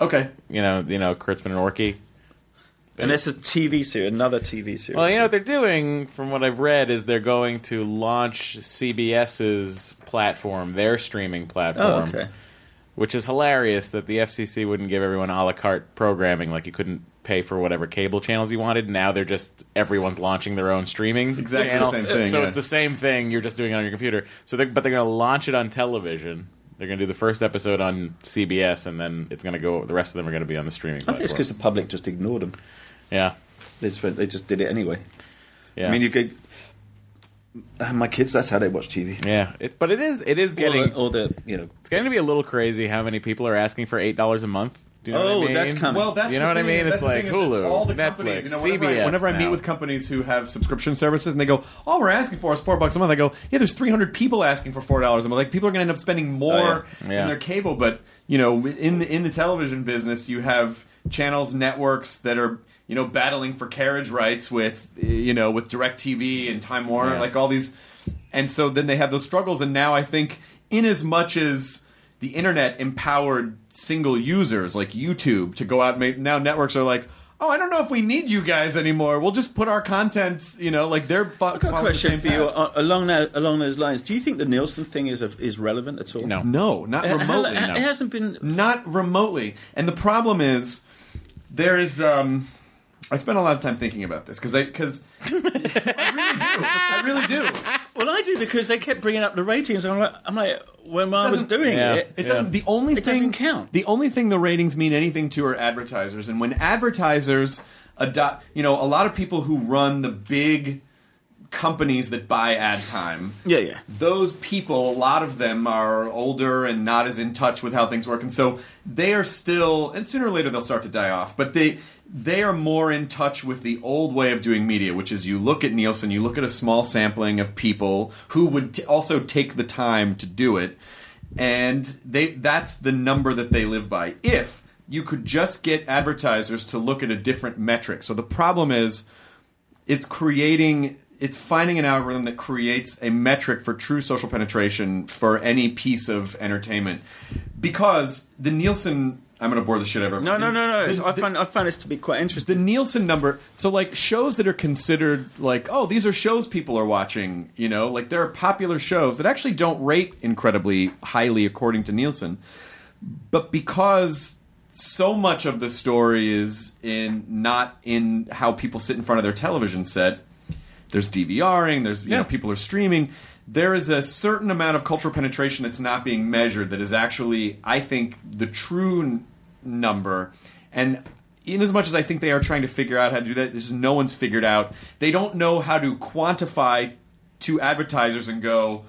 Okay. You know, you know, Kurtzman and Orci. And it's a TV series, another TV series. Well, you know what they're doing, from what I've read, is they're going to launch CBS's platform, their streaming platform, oh, okay. which is hilarious that the FCC wouldn't give everyone a la carte programming, like you couldn't pay for whatever cable channels you wanted. Now they're just everyone's launching their own streaming Exactly the same thing, So yeah. it's the same thing. You're just doing it on your computer. So, they're, but they're going to launch it on television. They're going to do the first episode on CBS, and then it's going to go. The rest of them are going to be on the streaming. I think it's because the public just ignored them. Yeah, They just went, they just did it anyway. yeah. I mean, you could. Uh, my kids, that's how they watch TV. yeah, it, but it is it is Or getting the, or the you know. It's going to be a little crazy how many people are asking for eight dollars a month. Do you know Oh, what I mean? that's coming. Well, that's You know the what I mean? It's like thing is that Hulu, all the Netflix. You know, whenever, I, CBS whenever I meet now. with companies who have subscription services, and they go, "All we're asking for is four bucks a month," I go, "Yeah, there's 300 people asking for four dollars a month. Like people are going to end up spending more Oh, yeah. Yeah. in their cable." But you know, in the in the television business, you have channels, networks that are you know battling for carriage rights with you know with Directv and Time Warner, Yeah. like all these, and so then they have those struggles. And now I think, in as much as the internet empowered single users like YouTube to go out and make now networks are like, oh, I don't know if we need you guys anymore. We'll just put our content, you know, like they're. Fo- I've got a question for you path. uh, along that, along those lines. Do you think the Nielsen thing is is relevant at all? No. No, not It, remotely. it no. hasn't been. Not remotely. And the problem is, there is. Um, I spent a lot of time thinking about this because I because *laughs* I really do. I really do. Well, I do because they kept bringing up the ratings. I'm like, I'm like when I was doing Yeah. it, It doesn't. The only It thing doesn't count. The only thing the ratings mean anything to are advertisers, and when advertisers adopt, you know, a lot of people who run the big companies that buy ad time. Yeah, yeah. Those people, a lot of them are older and not as in touch with how things work, and so they are still. And sooner or later, they'll start to die off. But they they are more in touch with the old way of doing media, which is you look at Nielsen, you look at a small sampling of people who would t- also take the time to do it, and they that's the number that they live by. If you could just get advertisers to look at a different metric, so the problem is it's creating it's finding an algorithm that creates a metric for true social penetration for any piece of entertainment because the nielsen i'm going to bore the shit out of No, no, no, no. The- I find I find this to be quite interesting. the Nielsen number. So like shows that are considered like oh these are shows people are watching. You know like there are popular shows that actually don't rate incredibly highly according to Nielsen, but because so much of the story is in not in how people sit in front of their television set. There's DVRing. There's you know people are streaming. There is a certain amount of cultural penetration that's not being measured. That is actually, I think, the true number. And in as much as I think they are trying to figure out how to do that, there's no one's figured out. They don't know how to quantify to advertisers and go,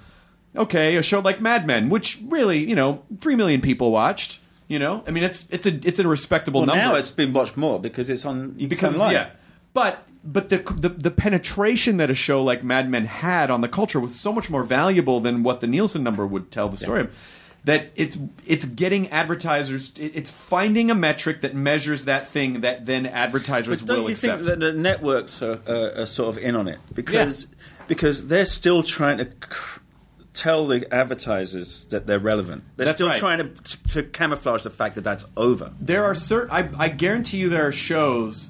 okay, a show like Mad Men, which really, you know, three million people watched. You know, I mean, it's it's a it's a respectable well, number now it's been watched more because it's on. You because yeah, but but the, the the penetration that a show like Mad Men had on the culture was so much more valuable than what the Nielsen number would tell the story of. That it's it's getting advertisers. It's finding a metric that measures that thing that then advertisers But don't will you accept. think that the networks are, uh, are sort of in on it because because they're still trying to cr- tell the advertisers that they're relevant. They're That's still right. trying to, to camouflage the fact that that's over. there are certain. I, I guarantee you, there are shows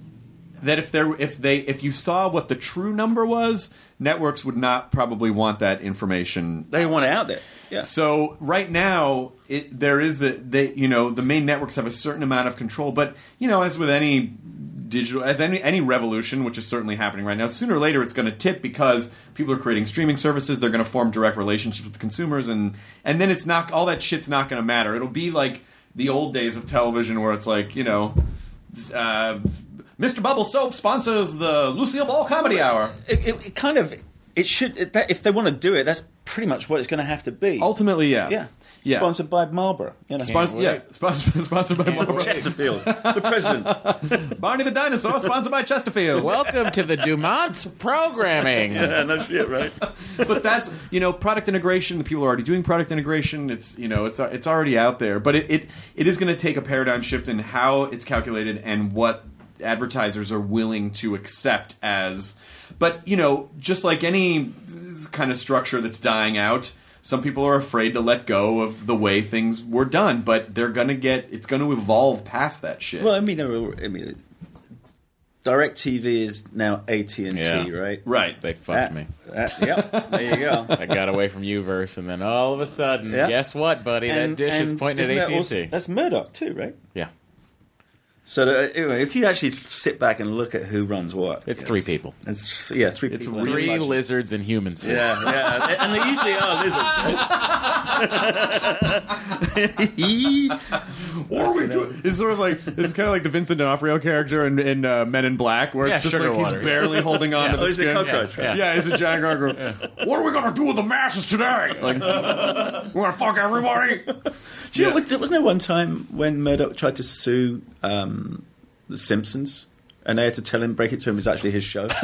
that if there if they if you saw what the true number was, networks would not probably want that information. They want it out there. Yeah. So right now, it, there is a they you know the main networks have a certain amount of control, but you know as with any digital as any any revolution, which is certainly happening right now, sooner or later it's going to tip because people are creating streaming services. They're going to form direct relationships with consumers, and and then it's not all that shit's not going to matter. It'll be like the old days of television where it's like you know. Uh, Mr. Bubble Soap sponsors the Lucille Ball Comedy Hour. it, it, it kind of it should. it- That, if they want to do it, that's pretty much what it's going to have to be. Ultimately, yeah, yeah. yeah. Sponsored by Marlboro. You know. Sponsor, yeah, sponsor, *laughs* sponsored by Marlboro. Chesterfield, *laughs* the president. *laughs* Barney the dinosaur, sponsored by Chesterfield. Welcome to the Dumont's programming. yeah, no shit, right? but that's you know product integration. The people are already doing product integration. It's you know it's it's already out there. But it it, it is going to take a paradigm shift in how it's calculated and what advertisers are willing to accept as. But you know, just like any kind of structure that's dying out. Some people are afraid to let go of the way things were done, but they're gonna get. It's going to evolve past that shit. Well, I mean, I mean, Direct TV is now AT and T, Yeah. right? right. They fucked That- me. that- yep. There you go. *laughs* I got away from Uverse, and then all of a sudden, Yeah. guess what, buddy? that dish is and pointing isn't at that AT and also- T. That's Murdoch too, right? Yeah, So that, anyway, if you actually sit back and look at who runs what, it's three people, It's yeah, three It's people. three Imagine. lizards and humans. Yeah, yeah, and they usually are lizards. *laughs* What are we doing? It's sort of like it's kind of like the Vincent D'Onofrio character in, in uh, Men in Black, where Yeah, it's just like water, he's yeah. barely holding on Yeah. to the Oh, he's a skin. cockroach, Yeah, right? yeah, he's a giant cockroach. What are we gonna do with the masses today? Like, *laughs* we're gonna fuck everybody. Do you know, was- wasn't there one time when Murdoch tried to sue um, Um, the Simpsons, and they had to tell him, break it to him, it was actually his show. *laughs*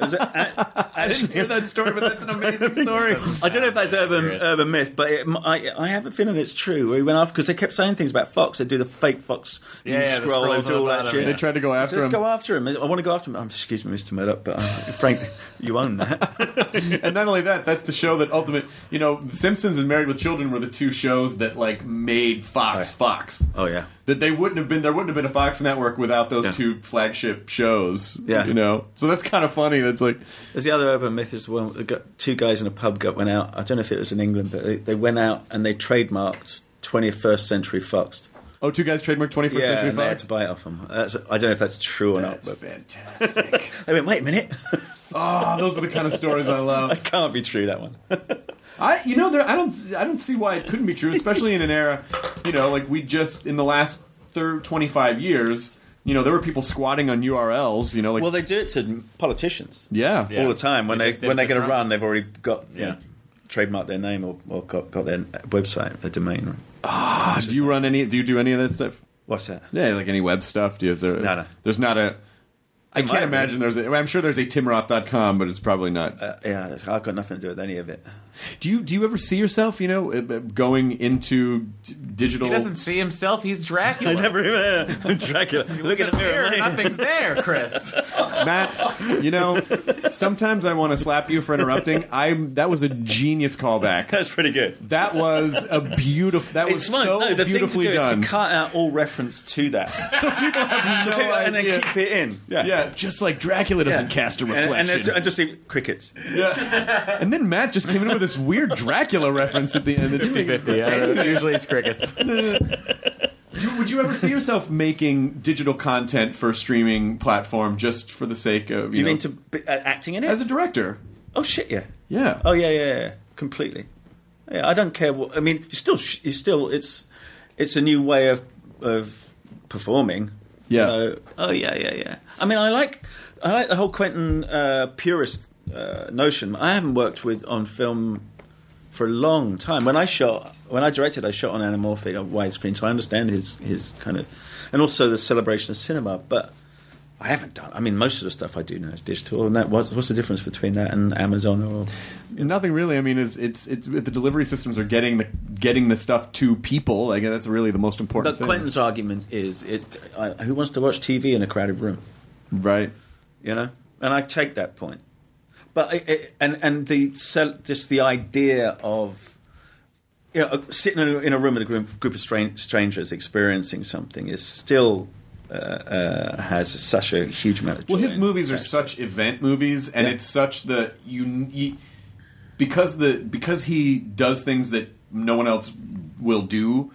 Was it- a- I didn't hear that story, but that's an amazing story. *laughs* I don't know if that's urban Accurate. urban myth, but it, I, I have a feeling it's true. Where he went off because they kept saying things about Fox. They do the fake Fox Yeah, news yeah, the scroll and do all that bottom, shit. yeah. They tried to go So after let's him, go after him. I want to go after him. Um, excuse me, Mr. Murdoch, but uh, *laughs* Frank, you own that. and not only that, that's the show that ultimate. You know, The Simpsons and Married with Children were the two shows that like made Fox Right. Fox. oh yeah. That they wouldn't have been. There wouldn't have been a Fox network without those Yeah. two flagship shows. Yeah. you know. So that's kind of funny. That's like. There's the other urban myth is one. Two guys in a pub got went out. I don't know if it was in England, but they, they went out and they trademarked 21st Century Fox. Oh, two guys trademarked 21st yeah, Century and they had Fox. to buy it off them. That's, I don't know if that's true or That's not. But fantastic. *laughs* I went, wait a minute, oh, *laughs* those are the kind of stories I love. *laughs* that can't be true. That one. I, you know, there. I don't. I don't see why it couldn't be true, especially in an era, you know, like we just in the last thir 25 years. You know, there were people squatting on URLs. You know, like well, they do it to politicians. yeah, Yeah. all the time when They they, just did when it they're to going to Trump. run, they've already got you Yeah. know, trademarked their name or, or got, got their website, their domain. Ah, do you run any? Do you do any of that stuff? What's that? Yeah, like any web stuff. Do you? Is there, No, no. There's not a. I might can't be. imagine there's. A, I'm sure there's a timroth.com, but it's probably not. Uh, yeah, I've got nothing to do with any of it. Do you? Do you ever see yourself? You know, uh, uh, going into d- digital. He doesn't see himself. He's Dracula. *laughs* I never even *laughs* Dracula. Look in the mirror. mate. Nothing's there, Chris. *laughs* Matt, you know, sometimes I want to slap you for interrupting. I'm that was a genius callback. That's pretty good. That was a beautiful. That was It's fine. so no, the beautifully thing to do done. Is to cut out all reference to that, so people have So no people- and then keep it in. Yeah, yeah, just like Dracula doesn't cast a reflection. and, then- and just leave crickets. yeah. and then Matt just came in with this weird Dracula reference at the end. That 50 yeah. Usually it's crickets. You- would you ever see yourself making digital content for a streaming platform just for the sake of you, You know, mean to be, uh, acting in it? as a director? oh shit, yeah. Yeah. Oh yeah, yeah, yeah, completely. Yeah, I don't care what. I mean, you still, you still, it's, it's a new way of of performing. Yeah. You know? Oh yeah, yeah, yeah. I mean, I like, I like the whole Quentin uh, purist uh, notion. I haven't worked with on film for a long time. When I shot, when I directed, I shot on anamorphic, on widescreen, so I understand his his kind of, and also the celebration of cinema, but. I haven't done. I mean, most of the stuff I do now is digital, and that what's, what's the difference between that and Amazon or Nothing really. I mean, is it's it's the delivery systems are getting the getting the stuff to people. I guess that's really the most important But thing. Quentin's argument is, it. Uh, who wants to watch TV in a crowded room? right? You know, and I take that point. But it, it, and and the just the idea of you know, sitting in a, in a room with a group, group of stran- strangers experiencing something is still uh, uh, has such a huge amount of. Well, his movies are such event movies, and Yeah. it's such the you, you because the because he does things that no one else will do.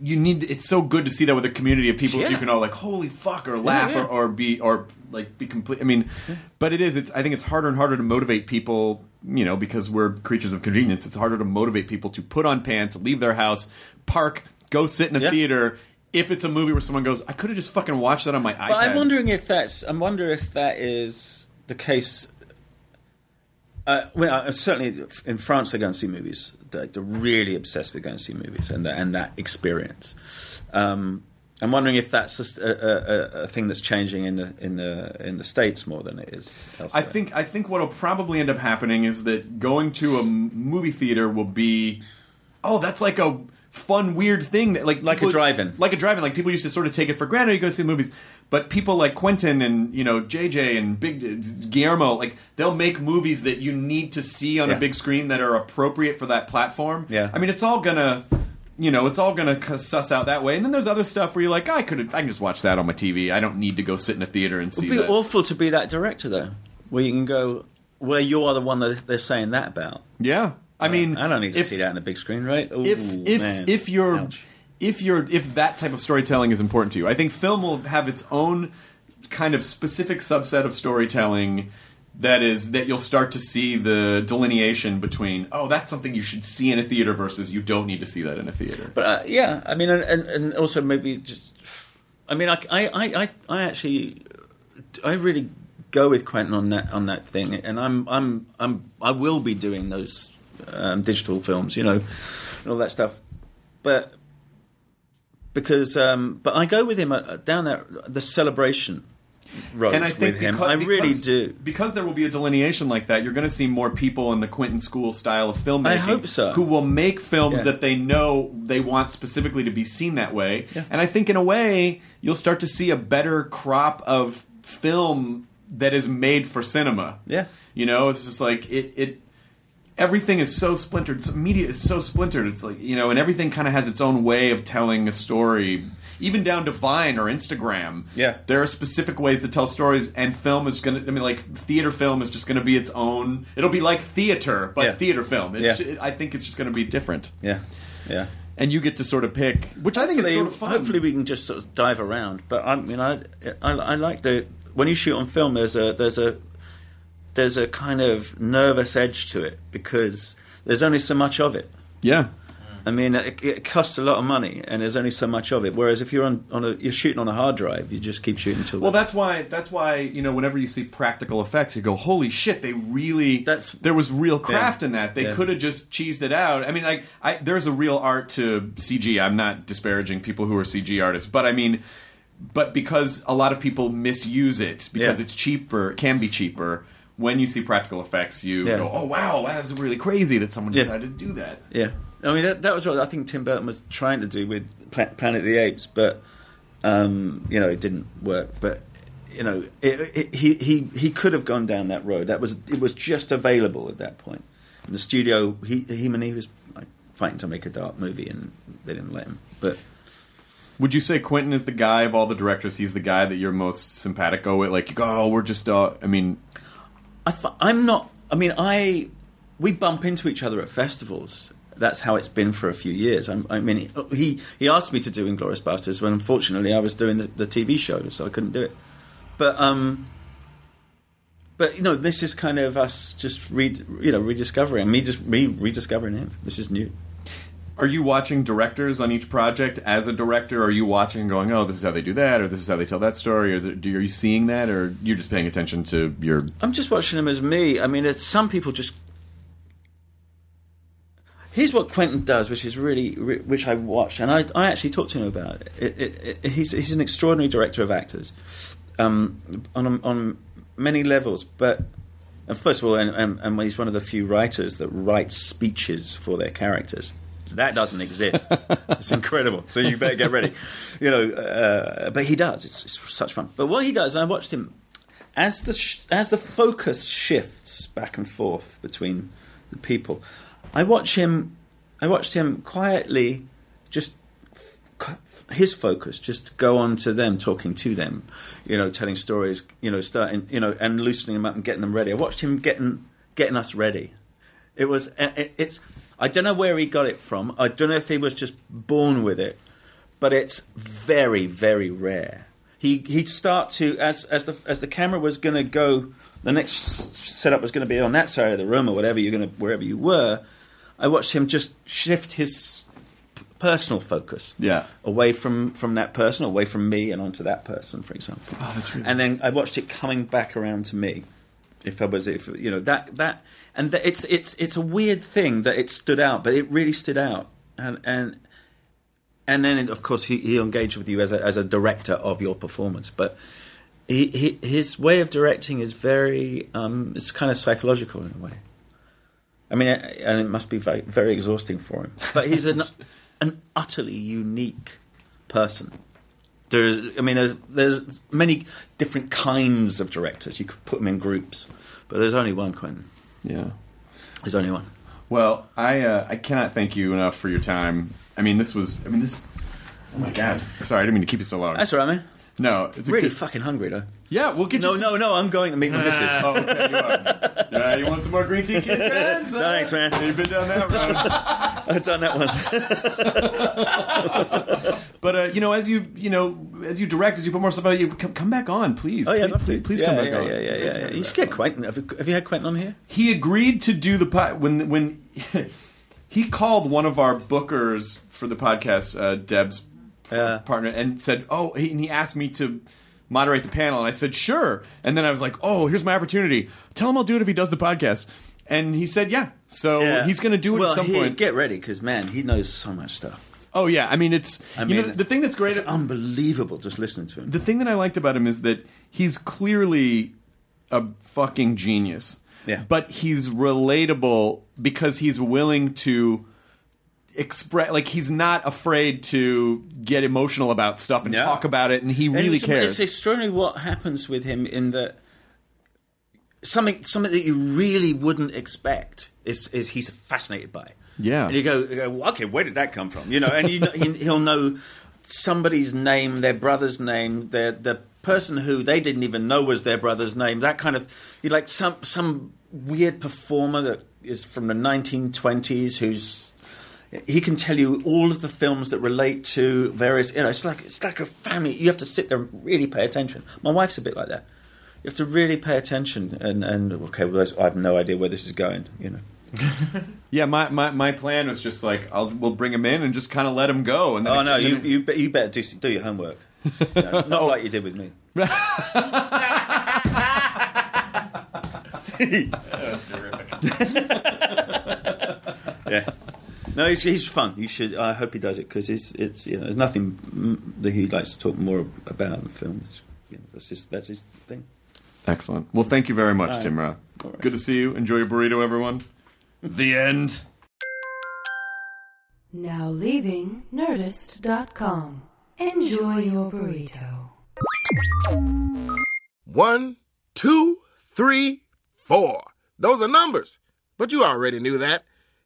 You need it's so good to see that with a community of people, so you can all like holy fuck or laugh yeah. Or, or be or like be complete. I mean, but it is. It's I think it's harder and harder to motivate people. You know, because we're creatures of convenience. It's harder to motivate people to put on pants, leave their house, park, go sit in a Yeah. theater. If it's a movie where someone goes, I could have just fucking watched that on my iPad. But I'm wondering if that's. I'm wondering if that is the case. Uh, well, uh, certainly in France, they go and see movies. They're, they're really obsessed with going to see movies and that, and that experience. Um, I'm wondering if that's a, a, a, a thing that's changing in the in the in the states more than it is. I think I think what'll probably end up happening is that going to a movie theater will be, oh, that's like a fun weird thing that like Like a people- drive-in. like a drive-in. Like people used to sort of take it for granted. You go see movies, but people like Quentin and you know JJ and Big Guillermo, like they'll make movies that you need to see on Yeah. a big screen that are appropriate for that platform. Yeah. I mean it's all gonna. You know, it's all gonna c- suss out that way, and then there's other stuff where you're like, I could, I can just watch that on my TV. I don't need to go sit in a theater and see It'd be that. awful to be that director though, where you can go where you are the one that they're saying that about. Yeah, I mean, I don't need to if- see that in a big screen, right? Ooh, if if man. if you're Ouch. If you're if that type of storytelling is important to you, I think film will have its own kind of specific subset of storytelling that is that you'll start to see the delineation between oh that's something you should see in a theater versus you don't need to see that in a theater. But uh, yeah, I mean, and, and, also maybe just, I mean, I, I, I, I actually, I really go with Quentin on that on that thing, and I'm, I'm, I'm, I will be doing those um, digital films, you know, and all that stuff, but because, um, but I go with him uh, down that the celebration road and I think with him. because- I really because- do. because there will be a delineation like that. You're going to see more people in the Quentin School style of filmmaking. I hope so. Who will make films Yeah. that they know they want specifically to be seen that way. Yeah. And I think in a way you'll start to see a better crop of film that is made for cinema. Yeah. You know, it's just like it. it everything is so splintered. So media is so splintered. It's like you know, and everything kind of has its own way of telling a story. Even down to Vine or Instagram, Yeah. there are specific ways to tell stories, and film is gonna. I mean, like theater film is just gonna be its own. It'll be like theater, but Yeah. theater film. It, Yeah. sh- I think it's just gonna be different, Yeah, yeah. and you get to sort of pick, which I think is hopefully, sort of fun. hopefully we can just sort of dive around. But I mean, I, I, I like the when you shoot on film. There's a there's a there's a kind of nervous edge to it because there's only so much of it. yeah, I mean, it, it costs a lot of money, and there's only so much of it. Whereas if you're on, on a you're shooting on a hard drive, you just keep shooting till Well, the- that's why. That's why you know, whenever you see practical effects, you go, "Holy shit!" They really. That's- there was real craft Yeah. in that. They Yeah. could have just cheesed it out. I mean, like, I, there's a real art to CG. I'm not disparaging people who are CG artists, but I mean, but because a lot of people misuse it because Yeah. it's cheaper, can be cheaper. When you see practical effects, you Yeah. go, "Oh wow, that's really crazy that someone decided to do that." Yeah, I mean that, that was what I think Tim Burton was trying to do with Planet of the Apes, but um, you know it didn't work. But you know it, it, he he he could have gone down that road. That was it was just available at that point. In the studio, he him and he was like, fighting to make a dark movie, and they didn't let him. But Would you say Quentin is the guy of all the directors? He's the guy that you're most simpatico with. Like, you go, oh, we're just. Uh, I mean, I I'm not. I mean, I we bump into each other at festivals. That's how it's been for a few years. I'm, I mean, he he asked me to do Inglourious Basterds when unfortunately I was doing the, the TV show, so I couldn't do it. But um, but you know, this is kind of us just read, you know, rediscovering me, just me rediscovering him. This is new. Are you watching directors on each project as a director? Are you watching and going, "Oh, this is how they do that," or "This is how they tell that story"? Or do are you seeing that, or you're just paying attention to your? I'm just watching them as me. I mean, some people just. Here's what Quentin does, which is really, which I watched, and I, I actually talked to him about it. It, it, it. He's, he's an extraordinary director of actors, um, on on many levels. But and first of all, and, and, and he's one of the few writers that writes speeches for their characters. That doesn't exist. it's incredible. So you better get ready. You know, uh, but he does. It's, it's such fun. But what he does, I watched him as the sh- as the focus shifts back and forth between the people. I watch him. I watched him quietly, just his focus just go on to them, talking to them, you know, telling stories, you know, starting, you know, and loosening them up and getting them ready. I watched him getting getting us ready. It was it, it's. I don't know where he got it from. I don't know if he was just born with it, but it's very very rare. He he'd start to as as the as the camera was going to go. The next setup was going to be on that side of the room or whatever you're going to wherever you were. I watched him just shift his personal focus Yeah. away from from that person, away from me, and onto that person, for example. Oh, that's really- And then I watched it coming back around to me, If I was, if you know that that, and that it's it's it's a weird thing that it stood out, but it really stood out, and and and then of course he he engaged with you as a as a director of your performance, but. He, he, his way of directing is very, um, it's kind of psychological in a way. I mean, and it must be very, very exhausting for him. But he's an, *laughs* an utterly unique person. There's, I mean, there's, there's many different kinds of directors. You could put them in groups, but there's only one Quentin. Yeah. There's only one. Well, I uh, I cannot thank you enough for your time. I mean, this was. I mean, this. Oh my god. Sorry, I didn't mean to keep it so long. That's all right, man. No, it's really good- fucking hungry though. Yeah, we'll get No, you. no, no. No. I'm going to meet my missus. oh, okay, you are. Yeah, you want some more green tea, Kats? No, thanks, man. You've been down that road. *laughs* I've done that one. *laughs* But uh, you know, as you you know, as you direct, as you put more stuff out, you come, come back on, please. Oh yeah, please, I'd love to. please, please yeah, come back yeah, on. Yeah, yeah, yeah. yeah. You should get Quentin. Have you, have you had Quentin on here? he agreed to do the pod when when *laughs* he called one of our bookers for the podcast, uh, Deb's Yeah. Uh, partner, and said, "Oh," he, and he asked me to moderate the panel, and I said, "Sure." And then I was like, "Oh, here's my opportunity. Tell him I'll do it if he does the podcast." And he said, "Yeah." So Yeah. he's going to do it well, at some he- point. Get ready, because man, he knows so much stuff. oh yeah, I mean it's I you mean, know the thing that's great. It's unbelievable just listening to him. the thing that I liked about him is that he's clearly a fucking genius. Yeah. But he's relatable because he's willing to express like he's not afraid to get emotional about stuff and talk about it and he And really it's, cares. It's extraordinary what happens with him in that something something that you really wouldn't expect is is he's fascinated by. Yeah. and you go, you go well, okay, where did that come from? You know, and you, he, he'll know somebody's name, their brother's name, their the person who they didn't even know was their brother's name. That kind of you like some some weird performer that is from the 1920s who's he can tell you all of the films that relate to various. You know, it's like it's like a family. You have to sit there and really pay attention. My wife's a bit like that. You have to really pay attention, and and okay, well, I have no idea where this is going. You know. *laughs* yeah, my, my, my plan was just like I'll we'll bring him in and just kind of let him go and then Oh it- no, you it- you, be- you better do do your homework. *laughs* You know, not like you did with me. *laughs* That was terrific. yeah. No, he's, he's fun. You should. I hope he does it because it's it's you know there's nothing that he likes to talk more about in films. You know, that's just that's his thing. Excellent. Well, thank you very much, All right. Tim Roth. All right. Good to see you. Enjoy your burrito, everyone. the end. Now leaving Nerdist.com. Enjoy your burrito. One, two, three, four. Those are numbers. But you already knew that.